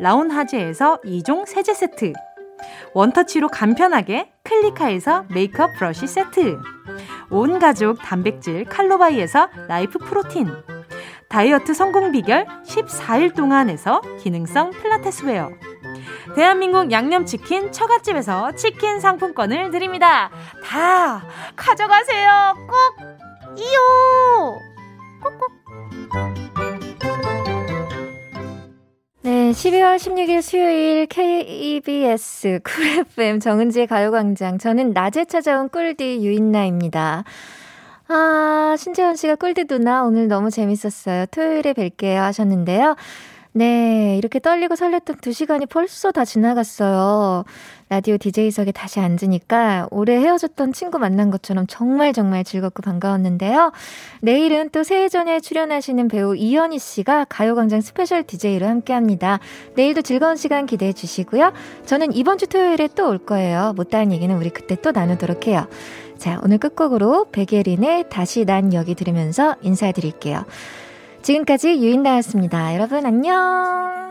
라운하즈에서 2종 세제 세트, 원터치로 간편하게 클리카에서 메이크업 브러쉬 세트, 온 가족 단백질 칼로바이에서 라이프 프로틴, 다이어트 성공 비결 14일 동안에서 기능성 필라테스 웨어, 대한민국 양념치킨 처갓집에서 치킨 상품권을 드립니다. 다 가져가세요. 꼭 이요. 꼭꼭. 네, 12월 16일 수요일 KBS 쿨 FM 정은지의 가요광장. 저는 낮에 찾아온 꿀디 유인나입니다. 아, 신재현 씨가 꿀디 누나 오늘 너무 재밌었어요. 토요일에 뵐게요 하셨는데요. 네, 이렇게 떨리고 설렜던 두 시간이 벌써 다 지나갔어요. 라디오 DJ석에 다시 앉으니까 오래 헤어졌던 친구 만난 것처럼 정말 정말 즐겁고 반가웠는데요. 내일은 또 새해전에 출연하시는 배우 이현희 씨가 가요광장 special DJ로 함께 합니다. 내일도 즐거운 시간 기대해 주시고요. 저는 이번 주 토요일에 또 올 거예요. 못다한 얘기는 우리 그때 또 나누도록 해요. 자, 오늘 끝곡으로 백예린의 다시 난 여기 들으면서 인사드릴게요. 지금까지 유인나였습니다. 여러분 안녕!